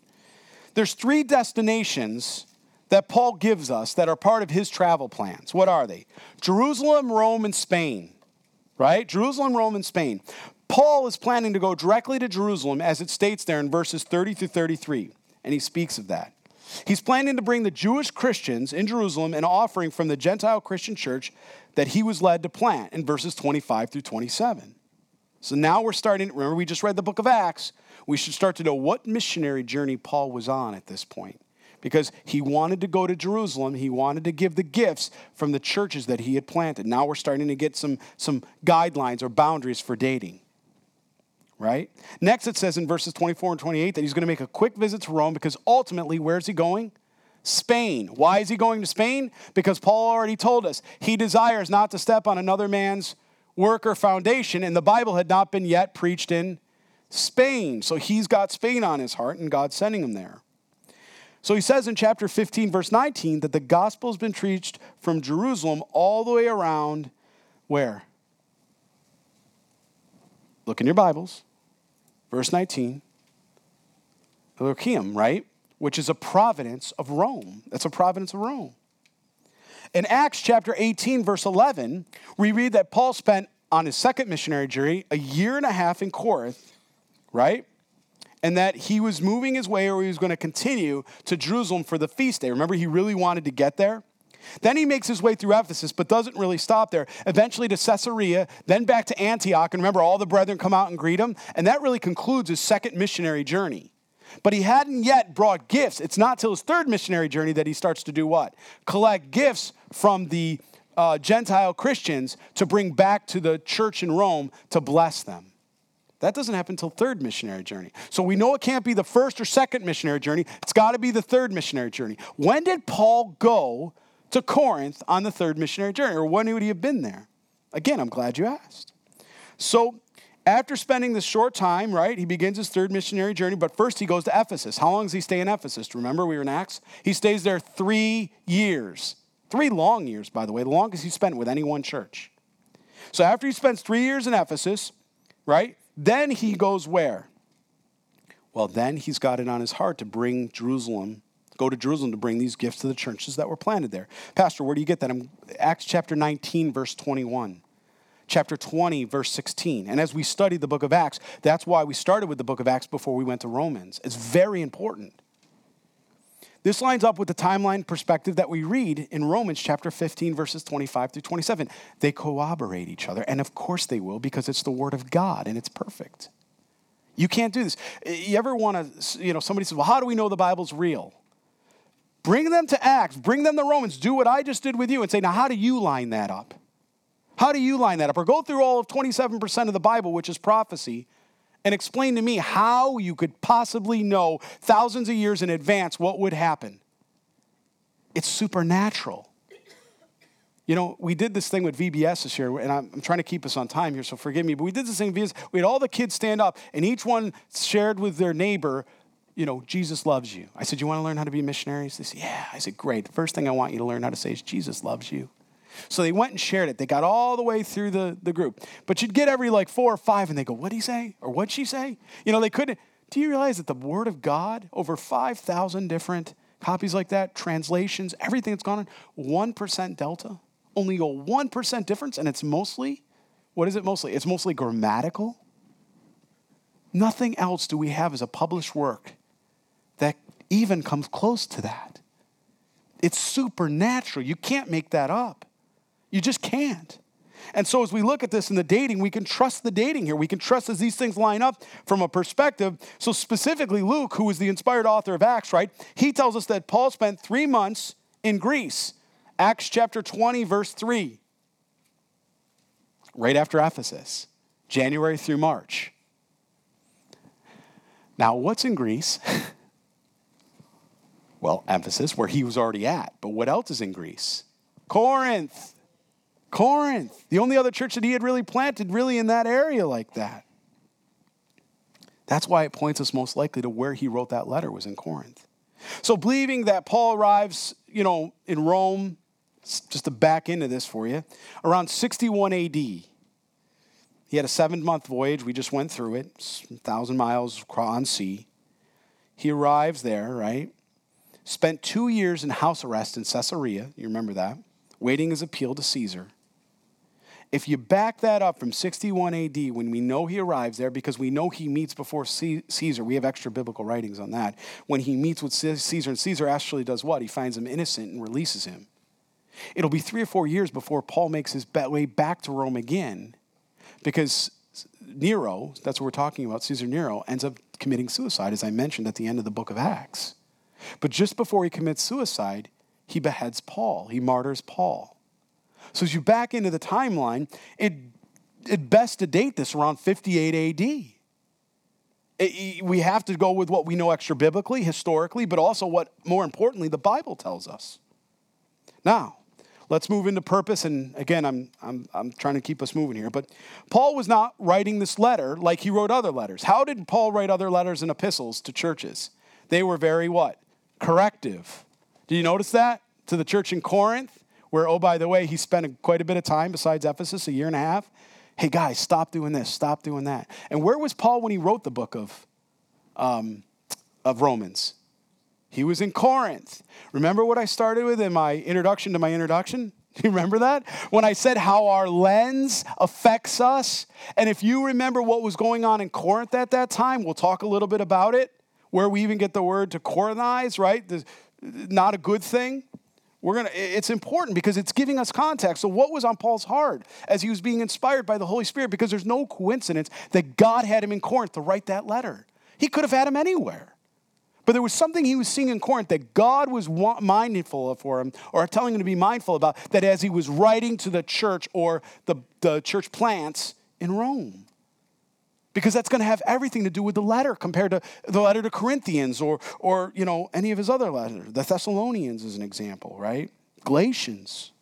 There's three destinations that Paul gives us that are part of his travel plans. What are they? Jerusalem, Rome, and Spain right? Jerusalem, Rome, and Spain. Paul is planning to go directly to Jerusalem, as it states there in verses 30 through 33, and he speaks of that. He's planning to bring the Jewish Christians in Jerusalem an offering from the Gentile Christian church that he was led to plant in verses 25 through 27. So now we're starting, remember, we just read the book of Acts. We should start to know what missionary journey Paul was on at this point because he wanted to go to Jerusalem. He wanted to give the gifts from the churches that he had planted. Now we're starting to get some, some guidelines or boundaries for dating. Right? Next, it says in verses 24 and 28 that he's going to make a quick visit to Rome because ultimately, where's he going? Spain. Why is he going to Spain? Because Paul already told us he desires not to step on another man's work or foundation, and the Bible had not been yet preached in Spain. So he's got Spain on his heart, and God's sending him there. So he says in chapter 15, verse 19, that the gospel has been preached from Jerusalem all the way around where? Look in your Bibles. Verse 19. Illyricum, right? Which is a province of Rome. That's a province of Rome. In Acts chapter 18, verse 11, we read that Paul spent on his second missionary journey a year and a half in Corinth, right? And that he was moving his way or he was going to continue to Jerusalem for the feast day. Remember, he really wanted to get there? Then he makes his way through Ephesus, but doesn't really stop there. Eventually to Caesarea, then back to Antioch. And remember, all the brethren come out and greet him. And that really concludes his second missionary journey. But he hadn't yet brought gifts. It's not till his third missionary journey that he starts to do what? Collect gifts from the uh, Gentile Christians to bring back to the church in Rome to bless them. That doesn't happen until third missionary journey. So we know it can't be the first or second missionary journey. It's got to be the third missionary journey. When did Paul go to Corinth on the third missionary journey? Or when would he have been there? Again, I'm glad you asked. So after spending this short time, right, he begins his third missionary journey, but first he goes to Ephesus. How long does he stay in Ephesus? Remember, we were in Acts? He stays there three years. Three long years, by the way, the longest he spent with any one church. So after he spends three years in Ephesus, right, then he goes where? Well, then he's got it on his heart to bring Jerusalem, go to Jerusalem to bring these gifts to the churches that were planted there. Pastor, where do you get that? I'm, Acts chapter 19, verse 21 chapter 20, verse 16. And as we study the book of Acts, that's why we started with the book of Acts before we went to Romans. It's very important. This lines up with the timeline perspective that we read in Romans chapter 15, verses 25 through 27. They corroborate each other, and of course they will because it's the word of God and it's perfect. You can't do this. You ever want to, you know, somebody says, well, how do we know the Bible's real? Bring them to Acts, bring them to Romans, do what I just did with you and say, now, how do you line that up? How do you line that up? Or go through all of 27% of the Bible, which is prophecy, and explain to me how you could possibly know thousands of years in advance what would happen. It's supernatural. You know, we did this thing with VBS this year, and I'm, trying to keep us on time here, so forgive me, but we did this thing with VBS. We had all the kids stand up, and each one shared with their neighbor, you know, Jesus loves you. I said, You want to learn how to be missionaries? They said, Yeah. I said, Great. The first thing I want you to learn how to say is, Jesus loves you. So they went and shared it. They got all the way through the, the group. But you'd get every like four or five and they go, What'd he say? Or what'd she say? You know, they couldn't. Do you realize that the Word of God, over 5,000 different copies like that, translations, everything that's gone on, 1% delta? Only a 1% difference, and it's mostly, what is it mostly? It's mostly grammatical. Nothing else do we have as a published work that even comes close to that. It's supernatural. You can't make that up. You just can't. And so, as we look at this in the dating, we can trust the dating here. We can trust as these things line up from a perspective. So, specifically, Luke, who is the inspired author of Acts, right? He tells us that Paul spent three months in Greece. Acts chapter 20, verse 3, right after Ephesus, January through March. Now, what's in Greece? well, Ephesus, where he was already at. But what else is in Greece? Corinth. Corinth, the only other church that he had really planted, really in that area like that. That's why it points us most likely to where he wrote that letter was in Corinth. So, believing that Paul arrives, you know, in Rome, just to back into this for you, around 61 AD. He had a seven month voyage. We just went through it, 1,000 miles on sea. He arrives there, right? Spent two years in house arrest in Caesarea. You remember that? Waiting his appeal to Caesar. If you back that up from 61 AD, when we know he arrives there, because we know he meets before Caesar, we have extra biblical writings on that. When he meets with Caesar, and Caesar actually does what? He finds him innocent and releases him. It'll be three or four years before Paul makes his way back to Rome again, because Nero, that's what we're talking about, Caesar Nero, ends up committing suicide, as I mentioned at the end of the book of Acts. But just before he commits suicide, he beheads Paul, he martyrs Paul. So as you back into the timeline, it, it best to date this around 58 AD. It, we have to go with what we know extra biblically, historically, but also what, more importantly, the Bible tells us. Now, let's move into purpose. And again, I'm, I'm, I'm trying to keep us moving here. But Paul was not writing this letter like he wrote other letters. How did Paul write other letters and epistles to churches? They were very what? Corrective. Do you notice that? To the church in Corinth, where, oh, by the way, he spent quite a bit of time besides Ephesus, a year and a half. Hey, guys, stop doing this, stop doing that. And where was Paul when he wrote the book of, um, of Romans? He was in Corinth. Remember what I started with in my introduction to my introduction? Do you remember that? When I said how our lens affects us? And if you remember what was going on in Corinth at that time, we'll talk a little bit about it, where we even get the word to Corinthize, right? Not a good thing. We're gonna, it's important because it's giving us context. So, what was on Paul's heart as he was being inspired by the Holy Spirit? Because there's no coincidence that God had him in Corinth to write that letter. He could have had him anywhere. But there was something he was seeing in Corinth that God was mindful of for him, or telling him to be mindful about, that as he was writing to the church or the, the church plants in Rome because that's going to have everything to do with the letter compared to the letter to Corinthians or, or you know, any of his other letters. The Thessalonians is an example, right? Galatians.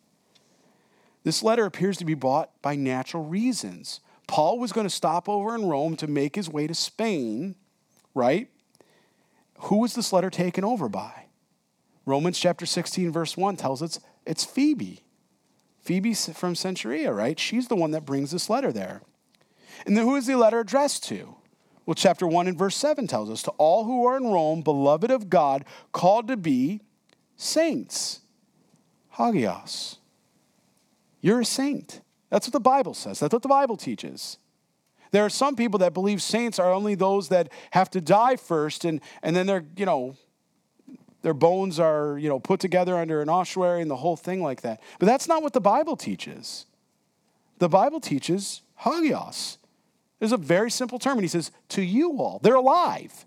This letter appears to be bought by natural reasons. Paul was going to stop over in Rome to make his way to Spain, right? Who was this letter taken over by? Romans chapter 16, verse 1 tells us it's Phoebe. Phoebe from Cenchrea, right? She's the one that brings this letter there. And then who is the letter addressed to? Well, chapter 1 and verse 7 tells us to all who are in Rome, beloved of God, called to be saints. Hagios. You're a saint. That's what the Bible says. That's what the Bible teaches. There are some people that believe saints are only those that have to die first and, and then they're, you know, their bones are, you know, put together under an ossuary and the whole thing like that. But that's not what the Bible teaches. The Bible teaches hagios. There's a very simple term, and he says, to you all. They're alive,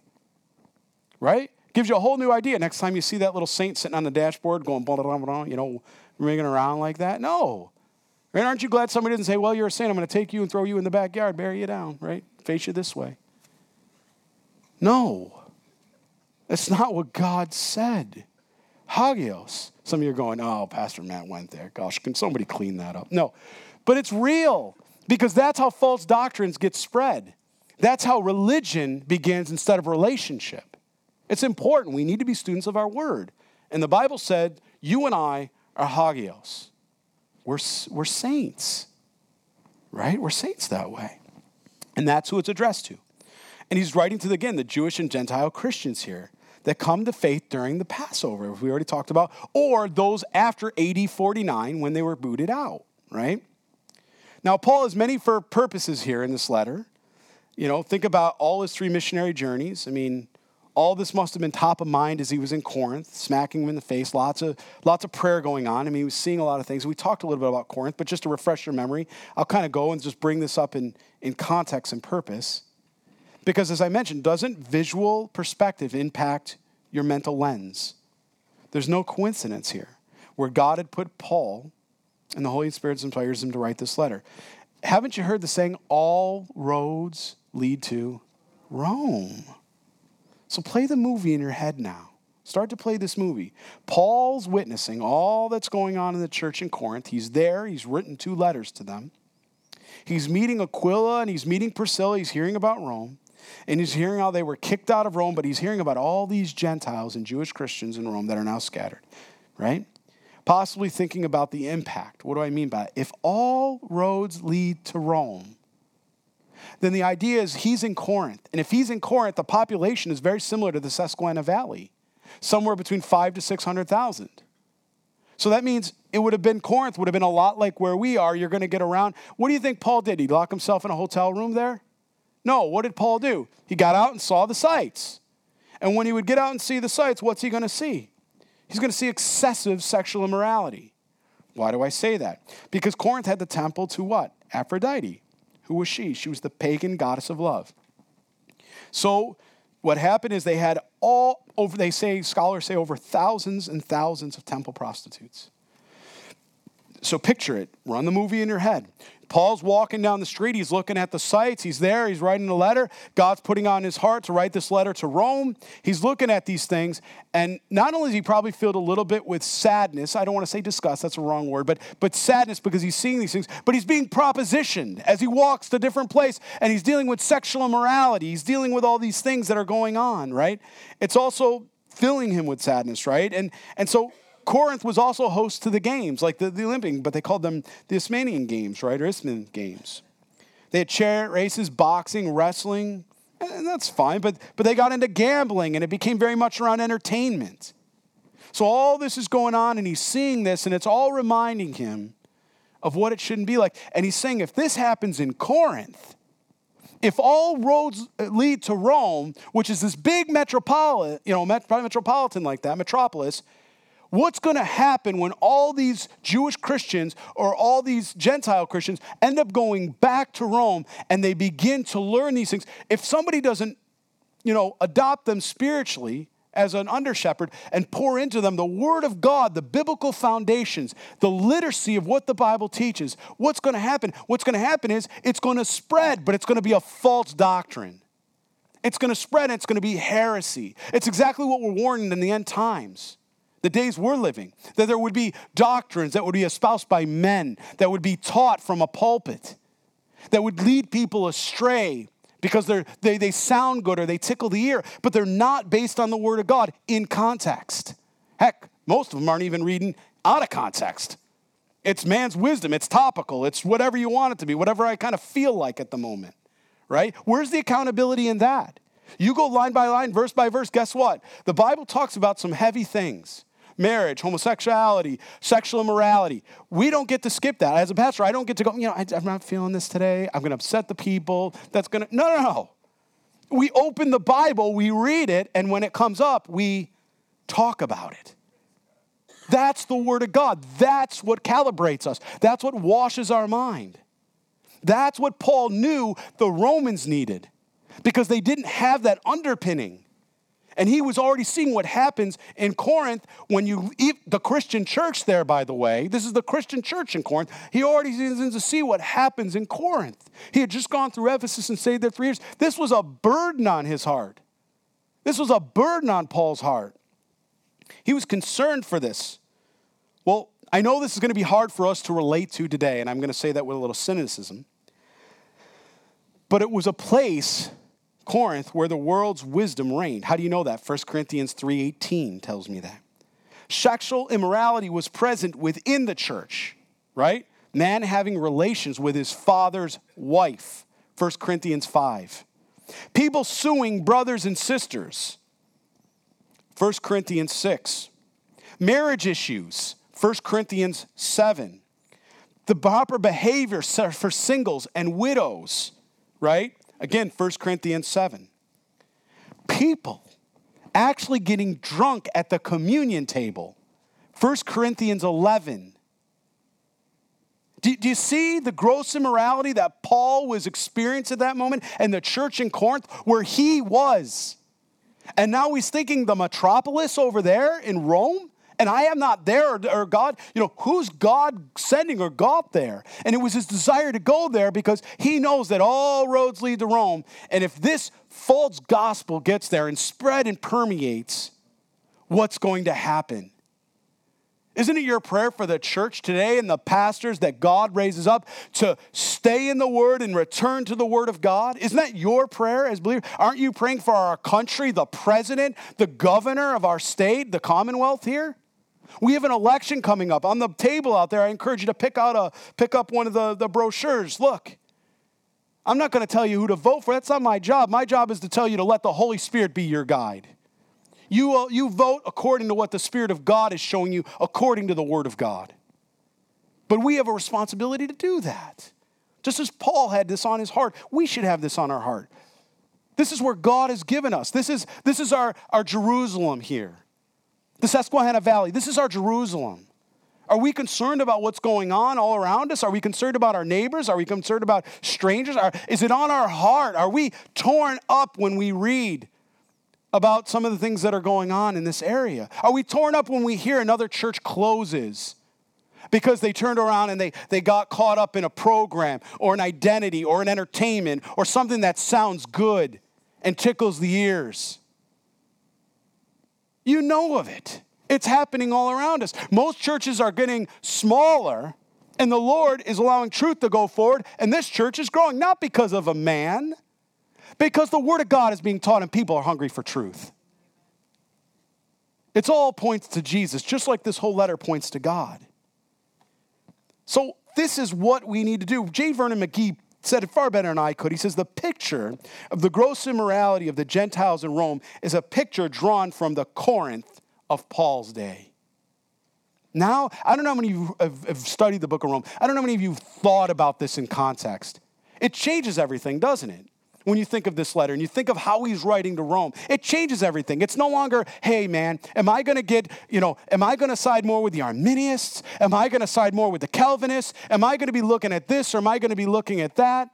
right? Gives you a whole new idea. Next time you see that little saint sitting on the dashboard going, blah, blah, blah, you know, ringing around like that. No. Right? Aren't you glad somebody didn't say, well, you're a saint. I'm going to take you and throw you in the backyard, bury you down, right? Face you this way. No. That's not what God said. Hagios. Some of you are going, oh, Pastor Matt went there. Gosh, can somebody clean that up? No. But it's real. Because that's how false doctrines get spread. That's how religion begins instead of relationship. It's important. We need to be students of our word. And the Bible said, you and I are hagios. We're, we're saints, right? We're saints that way. And that's who it's addressed to. And he's writing to, again, the Jewish and Gentile Christians here that come to faith during the Passover, we already talked about, or those after AD 49 when they were booted out, right? Now, Paul has many for purposes here in this letter. You know, think about all his three missionary journeys. I mean, all this must have been top of mind as he was in Corinth, smacking him in the face. Lots of lots of prayer going on. I mean, he was seeing a lot of things. We talked a little bit about Corinth, but just to refresh your memory, I'll kind of go and just bring this up in, in context and purpose. Because as I mentioned, doesn't visual perspective impact your mental lens? There's no coincidence here where God had put Paul and the Holy Spirit inspires him to write this letter. Haven't you heard the saying, all roads lead to Rome? So play the movie in your head now. Start to play this movie. Paul's witnessing all that's going on in the church in Corinth. He's there, he's written two letters to them. He's meeting Aquila and he's meeting Priscilla. He's hearing about Rome. And he's hearing how they were kicked out of Rome, but he's hearing about all these Gentiles and Jewish Christians in Rome that are now scattered, right? Possibly thinking about the impact. What do I mean by it? If all roads lead to Rome, then the idea is he's in Corinth. And if he's in Corinth, the population is very similar to the Susquehanna Valley, somewhere between five to 600,000. So that means it would have been Corinth, would have been a lot like where we are. You're going to get around. What do you think Paul did? He lock himself in a hotel room there? No, what did Paul do? He got out and saw the sights. And when he would get out and see the sights, what's he going to see? He's going to see excessive sexual immorality. Why do I say that? Because Corinth had the temple to what? Aphrodite. Who was she? She was the pagan goddess of love. So what happened is they had all over, they say, scholars say over thousands and thousands of temple prostitutes. So picture it, run the movie in your head. Paul's walking down the street. He's looking at the sights. He's there. He's writing a letter. God's putting on his heart to write this letter to Rome. He's looking at these things. And not only is he probably filled a little bit with sadness, I don't want to say disgust, that's a wrong word, but, but sadness because he's seeing these things, but he's being propositioned as he walks to different place and he's dealing with sexual immorality. He's dealing with all these things that are going on, right? It's also filling him with sadness, right? And, and so Corinth was also host to the games, like the, the Olympic, but they called them the Isthmian Games, right? Or Isthmian Games. They had chariot races, boxing, wrestling, and that's fine, but, but they got into gambling and it became very much around entertainment. So all this is going on and he's seeing this and it's all reminding him of what it shouldn't be like. And he's saying if this happens in Corinth, if all roads lead to Rome, which is this big metropolitan, you know, metropolitan like that, metropolis, What's going to happen when all these Jewish Christians or all these Gentile Christians end up going back to Rome and they begin to learn these things? If somebody doesn't, you know, adopt them spiritually as an under shepherd and pour into them the Word of God, the biblical foundations, the literacy of what the Bible teaches, what's going to happen? What's going to happen is it's going to spread, but it's going to be a false doctrine. It's going to spread and it's going to be heresy. It's exactly what we're warning in the end times the days we're living, that there would be doctrines that would be espoused by men, that would be taught from a pulpit, that would lead people astray because they're, they, they sound good or they tickle the ear, but they're not based on the Word of God in context. Heck, most of them aren't even reading out of context. It's man's wisdom, it's topical, it's whatever you want it to be, whatever I kind of feel like at the moment, right? Where's the accountability in that? You go line by line, verse by verse, guess what? The Bible talks about some heavy things marriage, homosexuality, sexual immorality. We don't get to skip that. As a pastor, I don't get to go, you know, I, am not feeling this today. I'm going to upset the people. That's going to, no, no, no. We open the Bible, we read it, and when it comes up, we talk about it. That's the Word of God. That's what calibrates us. That's what washes our mind. That's what Paul knew the Romans needed because they didn't have that underpinning. And he was already seeing what happens in Corinth when you, the Christian church there, by the way, this is the Christian church in Corinth. He already begins to see what happens in Corinth. He had just gone through Ephesus and stayed there three years. This was a burden on his heart. This was a burden on Paul's heart. He was concerned for this. Well, I know this is going to be hard for us to relate to today, and I'm going to say that with a little cynicism. But it was a place Corinth where the world's wisdom reigned. How do you know that? 1 Corinthians 3:18 tells me that. Sexual immorality was present within the church, right? Man having relations with his father's wife. 1 Corinthians 5. People suing brothers and sisters. 1 Corinthians 6. Marriage issues. 1 Corinthians 7. The proper behavior for singles and widows, right? Again, 1 Corinthians 7. People actually getting drunk at the communion table. 1 Corinthians 11. Do, do, you see the gross immorality that Paul was experiencing at that moment and the church in Corinth where he was? And now he's thinking the metropolis over there in Rome? And I am not there, or, or, God, you know, who's God sending or God there? And it was his desire to go there because he knows that all roads lead to Rome. And if this false gospel gets there and spread and permeates, what's going to happen? Isn't it your prayer for the church today and the pastors that God raises up to stay in the Word and return to the Word of God? Isn't that your prayer as believers? Aren't you praying for our country, the president, the governor of our state, the Commonwealth here? We have an election coming up. On the table out there, I encourage you to pick out a pick up one of the, the brochures. Look. I'm not going to tell you who to vote for. That's not my job. My job is to tell you to let the Holy Spirit be your guide. You, uh, you vote according to what the Spirit of God is showing you, according to the Word of God. But we have a responsibility to do that. Just as Paul had this on his heart, we should have this on our heart. This is where God has given us. This is, this is our, our Jerusalem here. The Susquehanna Valley, this is our Jerusalem. Are we concerned about what's going on all around us? Are we concerned about our neighbors? Are we concerned about strangers? Are, is it on our heart? Are we torn up when we read about some of the things that are going on in this area? Are we torn up when we hear another church closes because they turned around and they, they got caught up in a program or an identity or an entertainment or something that sounds good and tickles the ears? You know of it. It's happening all around us. Most churches are getting smaller, and the Lord is allowing truth to go forward, and this church is growing, not because of a man, because the Word of God is being taught, and people are hungry for truth. It's all points to Jesus, just like this whole letter points to God. So, this is what we need to do. J. Vernon McGee said it far better than I could. He says the picture of the gross immorality of the Gentiles in Rome is a picture drawn from the Corinth of Paul's day. Now, I don't know how many of you have studied the book of Rome. I don't know how many of you have thought about this in context. It changes everything, doesn't it? When you think of this letter and you think of how he's writing to Rome. It changes everything. It's no longer, hey, man, am I going to get, you know, am I going to side more with the Arminians? Am I going to side more with the Calvinists? Am I going to be looking at this or am I going to be looking at that?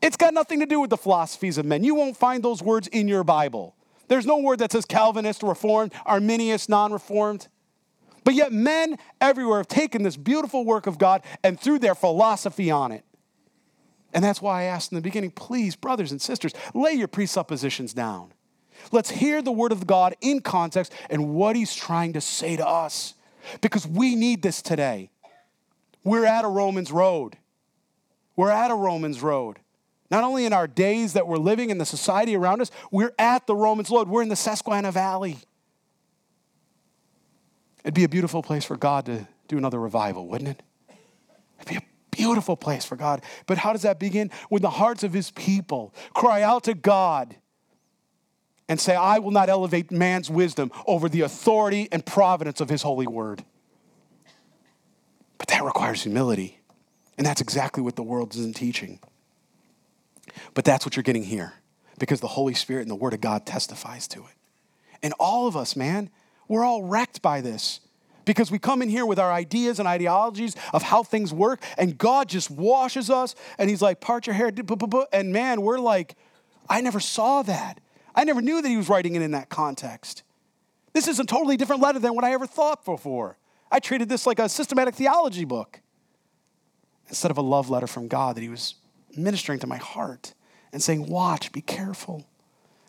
It's got nothing to do with the philosophies of men. You won't find those words in your Bible. There's no word that says Calvinist, Reformed, Arminius, non Reformed. But yet, men everywhere have taken this beautiful work of God and threw their philosophy on it. And that's why I asked in the beginning please, brothers and sisters, lay your presuppositions down. Let's hear the word of God in context and what he's trying to say to us. Because we need this today. We're at a Romans road. We're at a Romans road. Not only in our days that we're living in the society around us, we're at the Romans road. We're in the Susquehanna Valley. It'd be a beautiful place for God to do another revival, wouldn't it? It'd be a beautiful place for God. But how does that begin? When the hearts of his people cry out to God and say, I will not elevate man's wisdom over the authority and providence of his holy word. But that requires humility. And that's exactly what the world isn't teaching. But that's what you're getting here because the Holy Spirit and the Word of God testifies to it. And all of us, man, we're all wrecked by this because we come in here with our ideas and ideologies of how things work, and God just washes us, and He's like, part your hair, and man, we're like, I never saw that. I never knew that He was writing it in that context. This is a totally different letter than what I ever thought before. I treated this like a systematic theology book instead of a love letter from God that He was ministering to my heart and saying, Watch, be careful.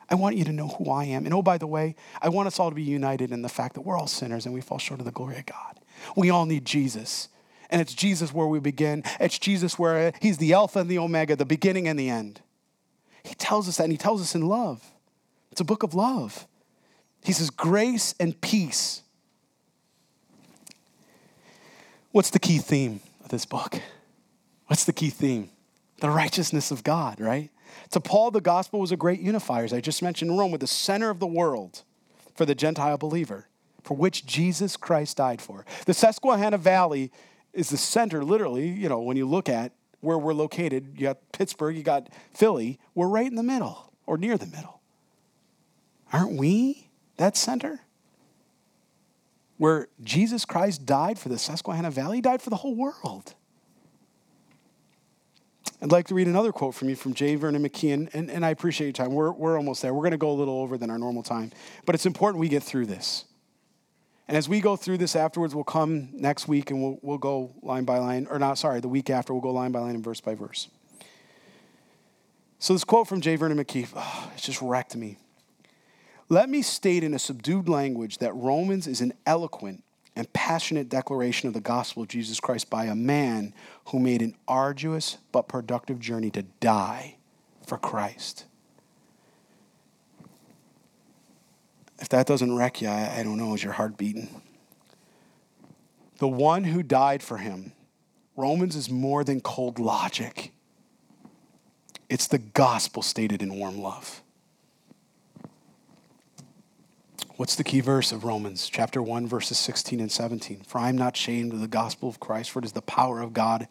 I want you to know who I am. And oh, by the way, I want us all to be united in the fact that we're all sinners and we fall short of the glory of God. We all need Jesus. And it's Jesus where we begin. It's Jesus where He's the Alpha and the Omega, the beginning and the end. He tells us that, and He tells us in love. It's a book of love. He says, grace and peace. What's the key theme of this book? What's the key theme? The righteousness of God, right? To Paul, the gospel was a great unifier, as I just mentioned, Rome, with the center of the world for the Gentile believer, for which Jesus Christ died for. The Susquehanna Valley is the center, literally, you know, when you look at where we're located, you got Pittsburgh, you got Philly, we're right in the middle or near the middle. Aren't we that center? Where Jesus Christ died for the Susquehanna Valley, died for the whole world. I'd like to read another quote from you from J. Vernon McGee, and, and, I appreciate your time. We're, we're almost there. We're going to go a little over than our normal time, but it's important we get through this. And as we go through this afterwards, we'll come next week and we'll, we'll go line by line, or not, sorry, the week after, we'll go line by line and verse by verse. So, this quote from J. Vernon McGee, oh, it just wrecked me. Let me state in a subdued language that Romans is an eloquent and passionate declaration of the gospel of Jesus Christ by a man who made an arduous but productive journey to die for Christ. If that doesn't wreck you, I, I don't know, is your heart beating? The one who died for him, Romans is more than cold logic. It's the gospel stated in warm love. What's the key verse of Romans chapter 1, verses 16 and 17? For I am not ashamed of the gospel of Christ, for it is the power of God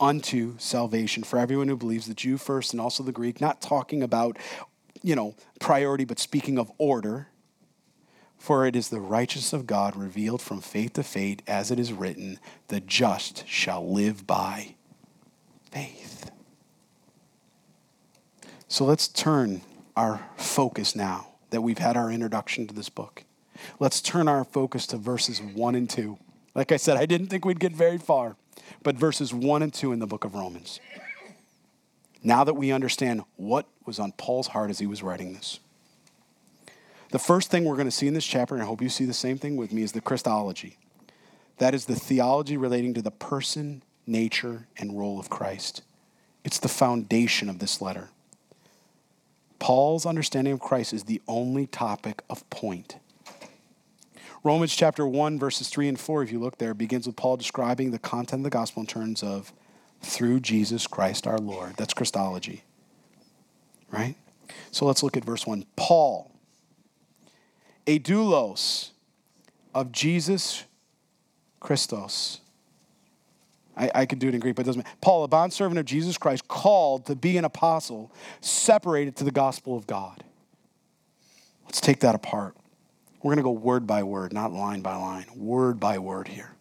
unto salvation for everyone who believes, the Jew first and also the Greek, not talking about, you know, priority, but speaking of order. For it is the righteousness of God revealed from faith to faith, as it is written, the just shall live by faith. So let's turn our focus now that we've had our introduction to this book. Let's turn our focus to verses 1 and 2. Like I said, I didn't think we'd get very far, but verses 1 and 2 in the book of Romans. Now that we understand what was on Paul's heart as he was writing this. The first thing we're going to see in this chapter, and I hope you see the same thing with me, is the Christology. That is the theology relating to the person, nature, and role of Christ. It's the foundation of this letter. Paul's understanding of Christ is the only topic of point. Romans chapter 1, verses 3 and 4, if you look there, begins with Paul describing the content of the gospel in terms of through Jesus Christ our Lord. That's Christology. Right? So let's look at verse 1. Paul, a doulos of Jesus Christos, I, I could do it in Greek, but it doesn't matter. Paul, a bondservant of Jesus Christ, called to be an apostle, separated to the gospel of God. Let's take that apart. We're going to go word by word, not line by line, word by word here.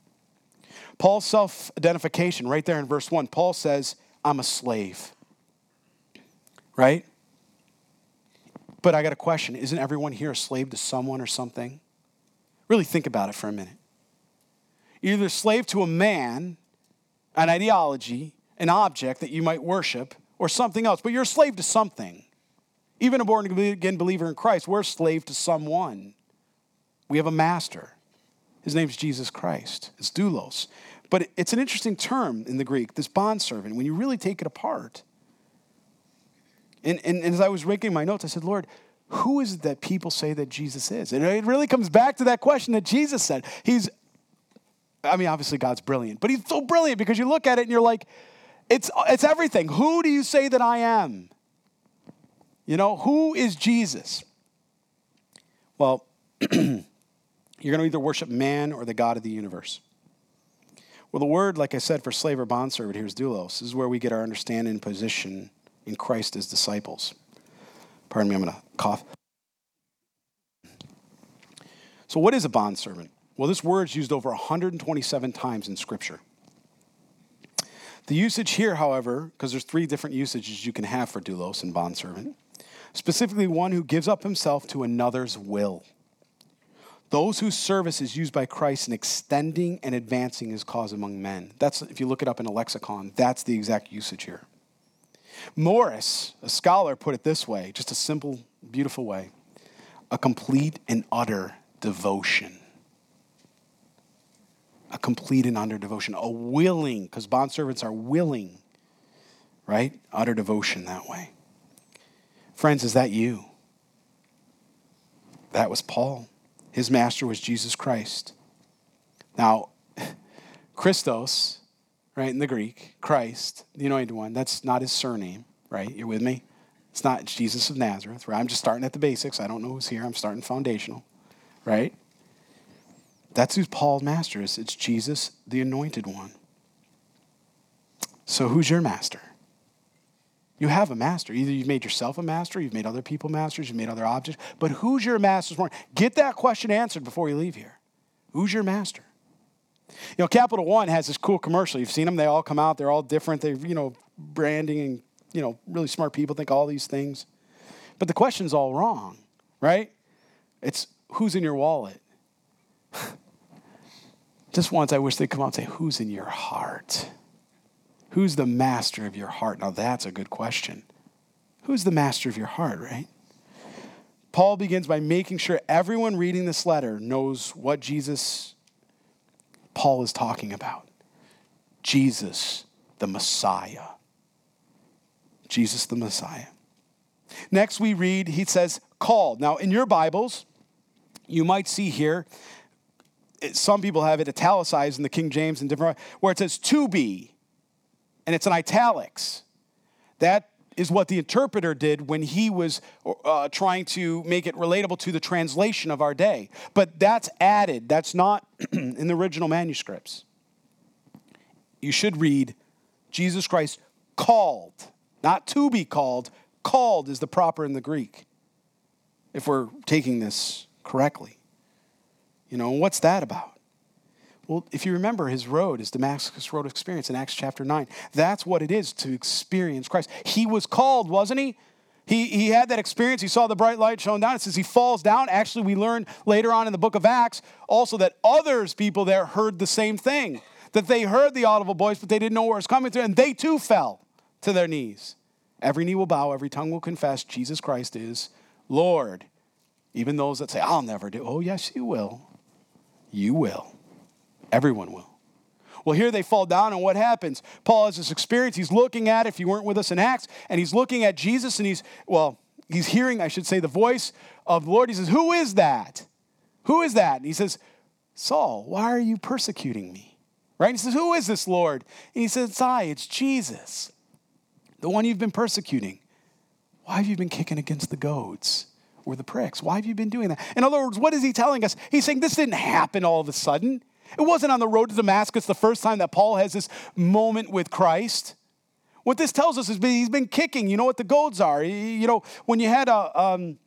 Paul's self identification, right there in verse 1, Paul says, I'm a slave. Right? But I got a question. Isn't everyone here a slave to someone or something? Really think about it for a minute. You're either slave to a man an ideology, an object that you might worship, or something else, but you're a slave to something. Even a born again believer in Christ, we're a slave to someone. We have a master. His name's Jesus Christ. It's doulos. But it's an interesting term in the Greek, this bondservant, when you really take it apart. And, and, and as I was making my notes, I said, Lord, who is it that people say that Jesus is? And it really comes back to that question that Jesus said. He's I mean, obviously God's brilliant, but he's so brilliant because you look at it and you're like, it's, it's everything. Who do you say that I am? You know, who is Jesus? Well, you're going to either worship man or the God of the universe. Well, the word, like I said, for slave or bondservant here is doulos. This is where we get our understanding and position in Christ as disciples. Pardon me, I'm going to cough. So, what is a bondservant? Well, this word is used over 127 times in Scripture. The usage here, however, because there's three different usages you can have for doulos and bondservant, specifically one who gives up himself to another's will. Those whose service is used by Christ in extending and advancing his cause among men. That's, if you look it up in a lexicon, that's the exact usage here. Morris, a scholar, put it this way just a simple, beautiful way a complete and utter devotion a complete and utter devotion, a willing, because bondservants are willing, right? Utter devotion that way. Friends, is that you? That was Paul. His master was Jesus Christ. Now, Christos, right, in the Greek, Christ, the anointed one, that's not his surname, right? You're with me? It's not Jesus of Nazareth, right? I'm just starting at the basics. I don't know who's here. I'm starting foundational, right? That's who Paul's master is. It's Jesus, the anointed one. So who's your master? You have a master. Either you've made yourself a master, you've made other people masters, you've made other objects. But who's your master? Get that question answered before you leave here. Who's your master? You know, Capital One has this cool commercial. You've seen them. They all come out. They're all different. They're, you know, branding and, you know, really smart people think all these things. But the question's all wrong, right? It's who's in your wallet? Just once I wish they'd come out and say, who's in your heart? Who's the master of your heart? Now, that's a good question. Who's the master of your heart, right? Paul begins by making sure everyone reading this letter knows what Jesus, Paul is talking about. Jesus, the Messiah. Jesus, the Messiah. Next, we read, he says, called. Now, in your Bibles, you might see here, some people have it italicized in the King James and different, where it says to be and it's in italics. That is what the interpreter did when he was uh, trying to make it relatable to the translation of our day. But that's added, that's not in the original manuscripts. You should read Jesus Christ called, not to be called, called is the proper in the Greek, if we're taking this correctly. You know, what's that about? Well, if you remember his road, his Damascus Road experience in Acts chapter 9, that's what it is to experience Christ. He was called, wasn't he? He, he had that experience. He saw the bright light shone down. It says he falls down. Actually, we learn later on in the book of Acts also that others, people there, heard the same thing. That they heard the audible voice, but they didn't know where it was coming through, and they too fell to their knees. Every knee will bow, every tongue will confess Jesus Christ is Lord. Even those that say, I'll never do. Oh, yes, you will. You will. Everyone will. Well, here they fall down, and what happens? Paul has this experience. He's looking at, if you weren't with us in Acts, and he's looking at Jesus, and he's, well, he's hearing, I should say, the voice of the Lord. He says, Who is that? Who is that? And he says, Saul, why are you persecuting me? Right? And he says, Who is this, Lord? And he says, It's I, it's Jesus, the one you've been persecuting. Why have you been kicking against the goads? Or the pricks? Why have you been doing that? In other words, what is he telling us? He's saying this didn't happen all of a sudden. It wasn't on the road to Damascus the first time that Paul has this moment with Christ. What this tells us is he's been kicking. You know what the goads are. You know, when you had a, um,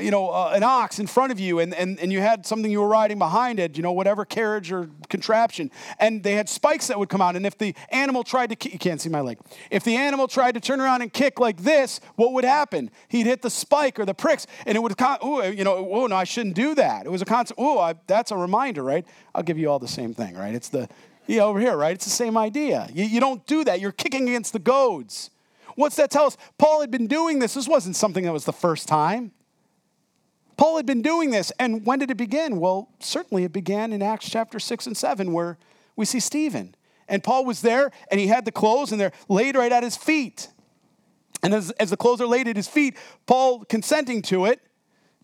you know, uh, an ox in front of you and, and, and you had something you were riding behind it, you know, whatever carriage or contraption, and they had spikes that would come out. And if the animal tried to, kick, you can't see my leg, if the animal tried to turn around and kick like this, what would happen? He'd hit the spike or the pricks, and it would, oh, you know, oh, no, I shouldn't do that. It was a constant, oh, that's a reminder, right? I'll give you all the same thing, right? It's the, yeah, over here, right? It's the same idea. You, you don't do that. You're kicking against the goads. What's that tell us? Paul had been doing this. This wasn't something that was the first time. Paul had been doing this. And when did it begin? Well, certainly it began in Acts chapter 6 and 7, where we see Stephen. And Paul was there, and he had the clothes, and they're laid right at his feet. And as, as the clothes are laid at his feet, Paul consenting to it,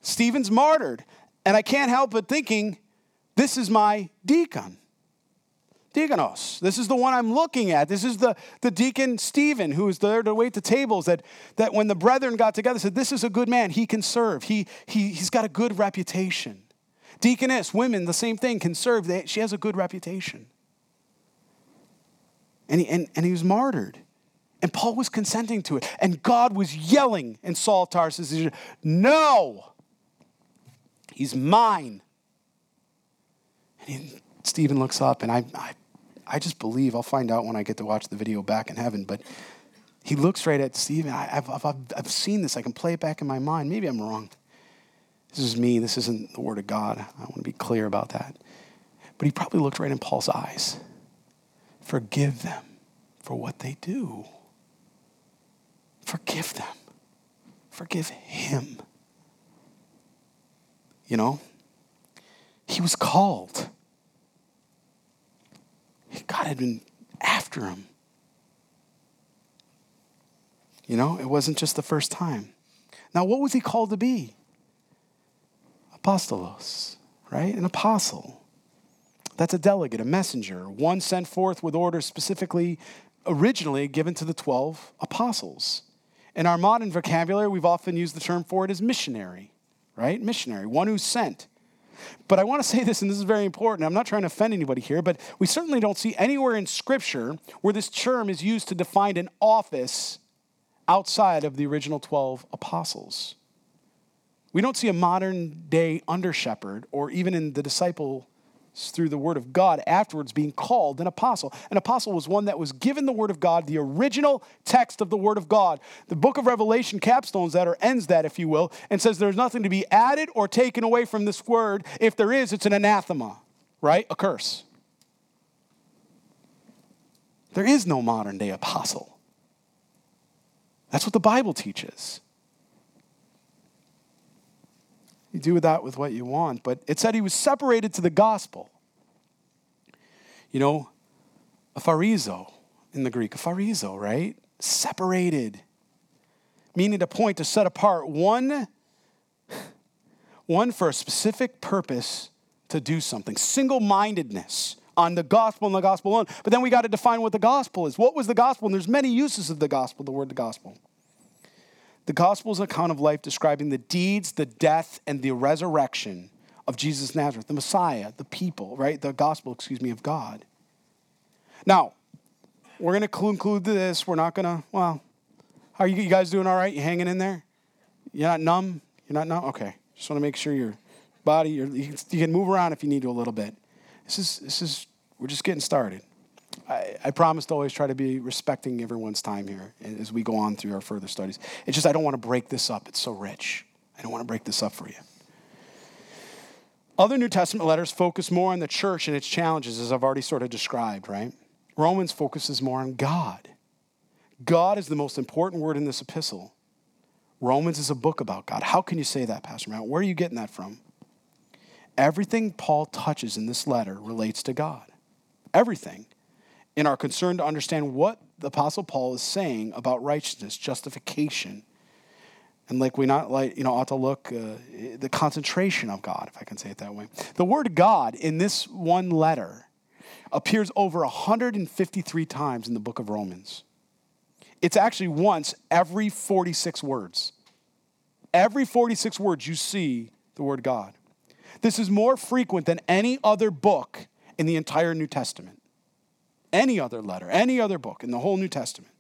Stephen's martyred. And I can't help but thinking, this is my deacon diakonos. This is the one I'm looking at. This is the, the deacon Stephen who is there to wait the tables. That, that when the brethren got together, said, This is a good man. He can serve. He, he, he's got a good reputation. Deaconess, women, the same thing, can serve. They, she has a good reputation. And he, and, and he was martyred. And Paul was consenting to it. And God was yelling in Saul Tarsus, No, he's mine. And he, Stephen looks up, and I, I I just believe, I'll find out when I get to watch the video back in heaven, but he looks right at Stephen. I, have I've, I've seen this. I can play it back in my mind. Maybe I'm wrong. This is me. This isn't the Word of God. I want to be clear about that. But he probably looked right in Paul's eyes. Forgive them for what they do. Forgive them. Forgive him. You know, he was called. God had been after him. You know, it wasn't just the first time. Now, what was he called to be? Apostolos, right? An apostle. That's a delegate, a messenger, one sent forth with orders specifically, originally given to the 12 apostles. In our modern vocabulary, we've often used the term for it as missionary, right? Missionary, one who's sent. But I want to say this, and this is very important. I'm not trying to offend anybody here, but we certainly don't see anywhere in Scripture where this term is used to define an office outside of the original 12 apostles. We don't see a modern day under shepherd or even in the disciple through the word of God afterwards being called an apostle. An apostle was one that was given the word of God, the original text of the word of God. The book of Revelation capstones that or ends that, if you will, and says there's nothing to be added or taken away from this word. If there is, it's an anathema, right? A curse. There is no modern day apostle. That's what the Bible teaches. You do that with what you want. But it said he was separated to the gospel. You know, aphorizo in the Greek, aphorizo, right? Separated. Meaning to point, to set apart one, one for a specific purpose to do something. Single mindedness on the gospel and the gospel alone. But then we got to define what the gospel is. What was the gospel? And there's many uses of the gospel, the word the gospel. The gospel is an account of life describing the deeds, the death, and the resurrection of Jesus Nazareth, the Messiah, the people, right? The gospel, excuse me, of God. Now, we're going to conclude this. We're not going to, well, how are you, you guys doing all right? You hanging in there? You're not numb? You're not numb? Okay. Just want to make sure your body, you, can, you can move around if you need to a little bit. This is, this is, we're just getting started. I, I promise to always try to be respecting everyone's time here as we go on through our further studies. It's just I don't want to break this up. It's so rich. I don't want to break this up for you. Other New Testament letters focus more on the church and its challenges, as I've already sort of described, right? Romans focuses more on God. God is the most important word in this epistle. Romans is a book about God. How can you say that, Pastor Matt? Where are you getting that from? Everything Paul touches in this letter relates to God. Everything in our concern to understand what the Apostle Paul is saying about righteousness, justification, and like we not like you know ought to look uh, the concentration of God, if I can say it that way. The word God in this one letter appears over 153 times in the book of Romans. It's actually once every 46 words. Every 46 words you see the word God. This is more frequent than any other book in the entire New Testament any other letter, any other book in the whole New Testament.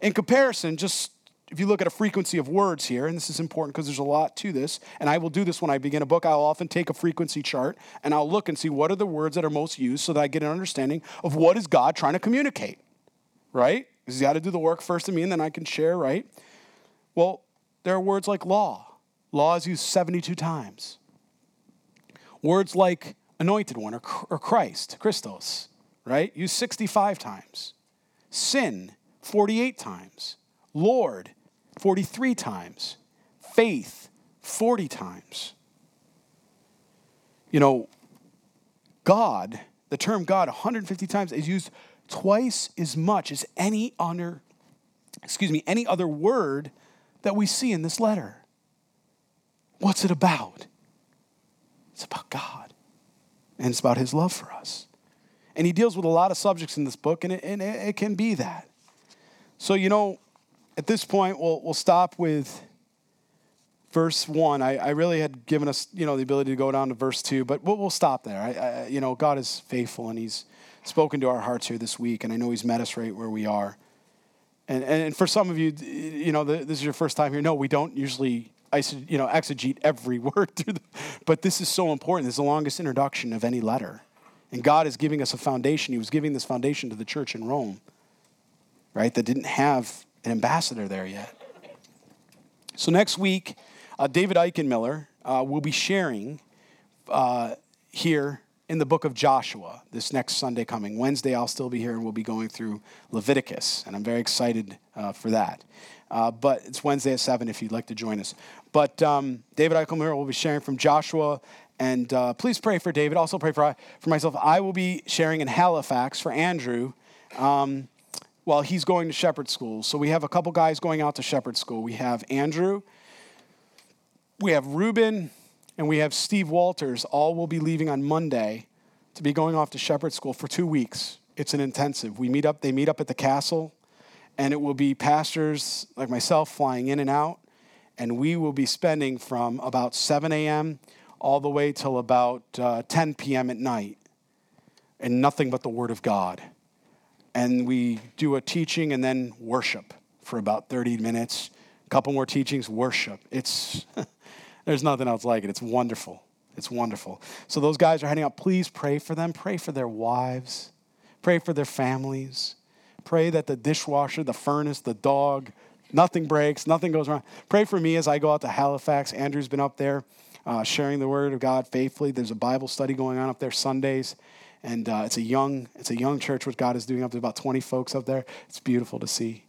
In comparison, just if you look at a frequency of words here, and this is important because there's a lot to this, and I will do this when I begin a book, I'll often take a frequency chart and I'll look and see what are the words that are most used so that I get an understanding of what is God trying to communicate, right? He's got to do the work first in me and then I can share, right? Well, there are words like law. Law is used 72 times. Words like anointed one or, or Christ, Christos, right? Used 65 times. Sin, 48 times. Lord, 43 times. Faith, 40 times. You know, God, the term God 150 times is used twice as much as any other, excuse me, any other word that we see in this letter. What's it about? It's about God. And it's about his love for us. And he deals with a lot of subjects in this book, and it, and it can be that. So, you know, at this point, we'll, we'll stop with verse one. I, I really had given us, you know, the ability to go down to verse two, but we'll, we'll stop there. I, I, you know, God is faithful, and He's spoken to our hearts here this week, and I know He's met us right where we are. And, and for some of you, you know, this is your first time here. No, we don't usually, you know, exegete every word through the, but this is so important. This is the longest introduction of any letter. And God is giving us a foundation. He was giving this foundation to the church in Rome, right, that didn't have an ambassador there yet. So next week, uh, David Eichenmiller uh, will be sharing uh, here in the book of Joshua this next Sunday coming. Wednesday, I'll still be here and we'll be going through Leviticus, and I'm very excited uh, for that. Uh, but it's Wednesday at 7 if you'd like to join us. But um, David Eichelmiller will be sharing from Joshua and uh, please pray for David. Also pray for, for myself. I will be sharing in Halifax for Andrew um, while he's going to shepherd school. So we have a couple guys going out to shepherd school. We have Andrew, we have Ruben, and we have Steve Walters. All will be leaving on Monday to be going off to shepherd school for two weeks. It's an intensive. We meet up, they meet up at the castle and it will be pastors like myself flying in and out. And we will be spending from about 7 a.m. all the way till about uh, 10 p.m. at night, and nothing but the Word of God. And we do a teaching and then worship for about 30 minutes. A couple more teachings, worship. It's there's nothing else like it. It's wonderful. It's wonderful. So those guys are heading out. Please pray for them. Pray for their wives. Pray for their families. Pray that the dishwasher, the furnace, the dog, nothing breaks, nothing goes wrong. Pray for me as I go out to Halifax. Andrew's been up there uh, sharing the word of God faithfully. There's a Bible study going on up there Sundays. And uh, it's a young, it's a young church. What God is doing up there, about 20 folks up there. It's beautiful to see.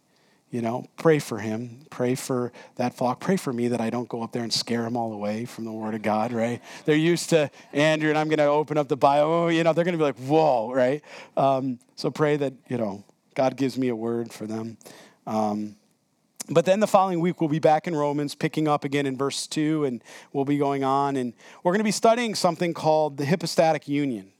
You know, pray for him. Pray for that flock. Pray for me that I don't go up there and scare them all away from the Word of God, right? They're used to Andrew, and I'm going to open up the Bible. You know, they're going to be like, whoa, right? Um, so pray that, you know, God gives me a word for them. Um, but then the following week, we'll be back in Romans, picking up again in verse 2, and we'll be going on. And we're going to be studying something called the hypostatic union.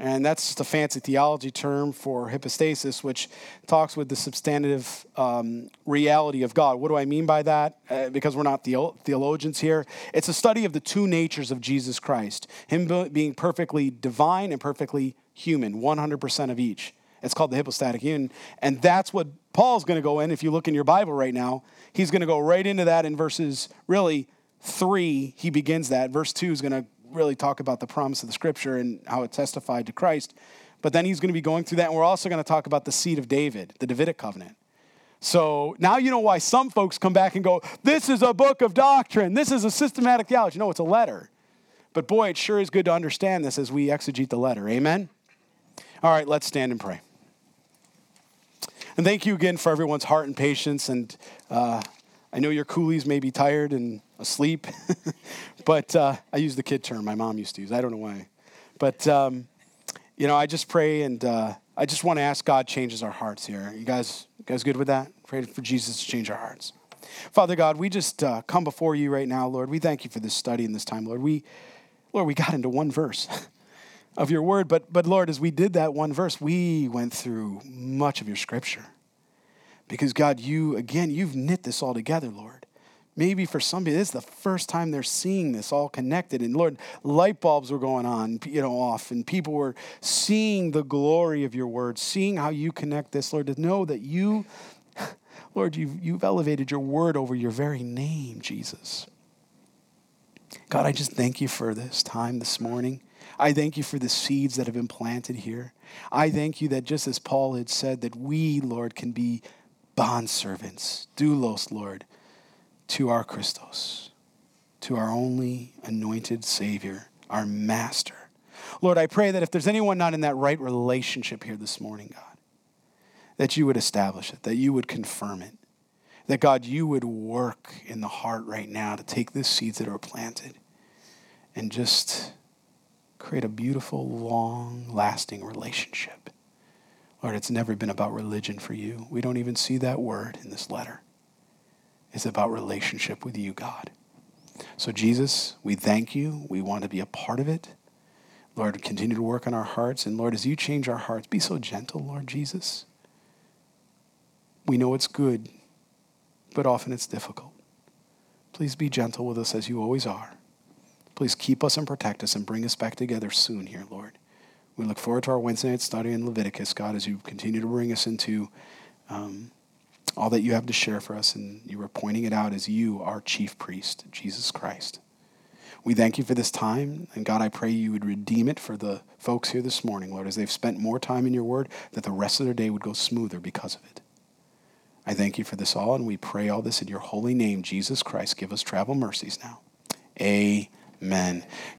And that's just a fancy theology term for hypostasis, which talks with the substantive um, reality of God. What do I mean by that? Uh, because we're not the- theologians here. It's a study of the two natures of Jesus Christ, Him being perfectly divine and perfectly human, 100% of each. It's called the hypostatic union. And that's what Paul's going to go in. If you look in your Bible right now, he's going to go right into that in verses really three. He begins that. Verse two is going to really talk about the promise of the scripture and how it testified to Christ. But then he's going to be going through that. And we're also going to talk about the seed of David, the Davidic covenant. So now you know why some folks come back and go, This is a book of doctrine. This is a systematic theology. No, it's a letter. But boy, it sure is good to understand this as we exegete the letter. Amen? All right, let's stand and pray. And thank you again for everyone's heart and patience. And uh, I know your coolies may be tired and asleep, but uh, I use the kid term my mom used to use. I don't know why. But, um, you know, I just pray and uh, I just want to ask God changes our hearts here. You guys, you guys good with that? Pray for Jesus to change our hearts. Father God, we just uh, come before you right now, Lord. We thank you for this study and this time, Lord. We, Lord, we got into one verse. of your word. But, but Lord, as we did that one verse, we went through much of your scripture. Because God, you, again, you've knit this all together, Lord. Maybe for somebody, this is the first time they're seeing this all connected. And Lord, light bulbs were going on, you know, off, and people were seeing the glory of your word, seeing how you connect this, Lord, to know that you, Lord, you've, you've elevated your word over your very name, Jesus. God, I just thank you for this time this morning. I thank you for the seeds that have been planted here. I thank you that just as Paul had said, that we, Lord, can be bondservants, doulos, Lord, to our Christos, to our only anointed Savior, our Master. Lord, I pray that if there's anyone not in that right relationship here this morning, God, that you would establish it, that you would confirm it, that God, you would work in the heart right now to take the seeds that are planted and just create a beautiful, long lasting relationship. Lord, it's never been about religion for you. We don't even see that word in this letter. It's about relationship with you, God. So, Jesus, we thank you. We want to be a part of it. Lord, continue to work on our hearts. And Lord, as you change our hearts, be so gentle, Lord Jesus. We know it's good, but often it's difficult. Please be gentle with us as you always are. Please keep us and protect us and bring us back together soon here, Lord. We look forward to our Wednesday night study in Leviticus, God, as you continue to bring us into um, all that you have to share for us. And you are pointing it out as you, our chief priest, Jesus Christ. We thank you for this time. And God, I pray you would redeem it for the folks here this morning, Lord, as they've spent more time in your word, that the rest of their day would go smoother because of it. I thank you for this all, and we pray all this in your holy name, Jesus Christ. Give us travel mercies now. Amen men.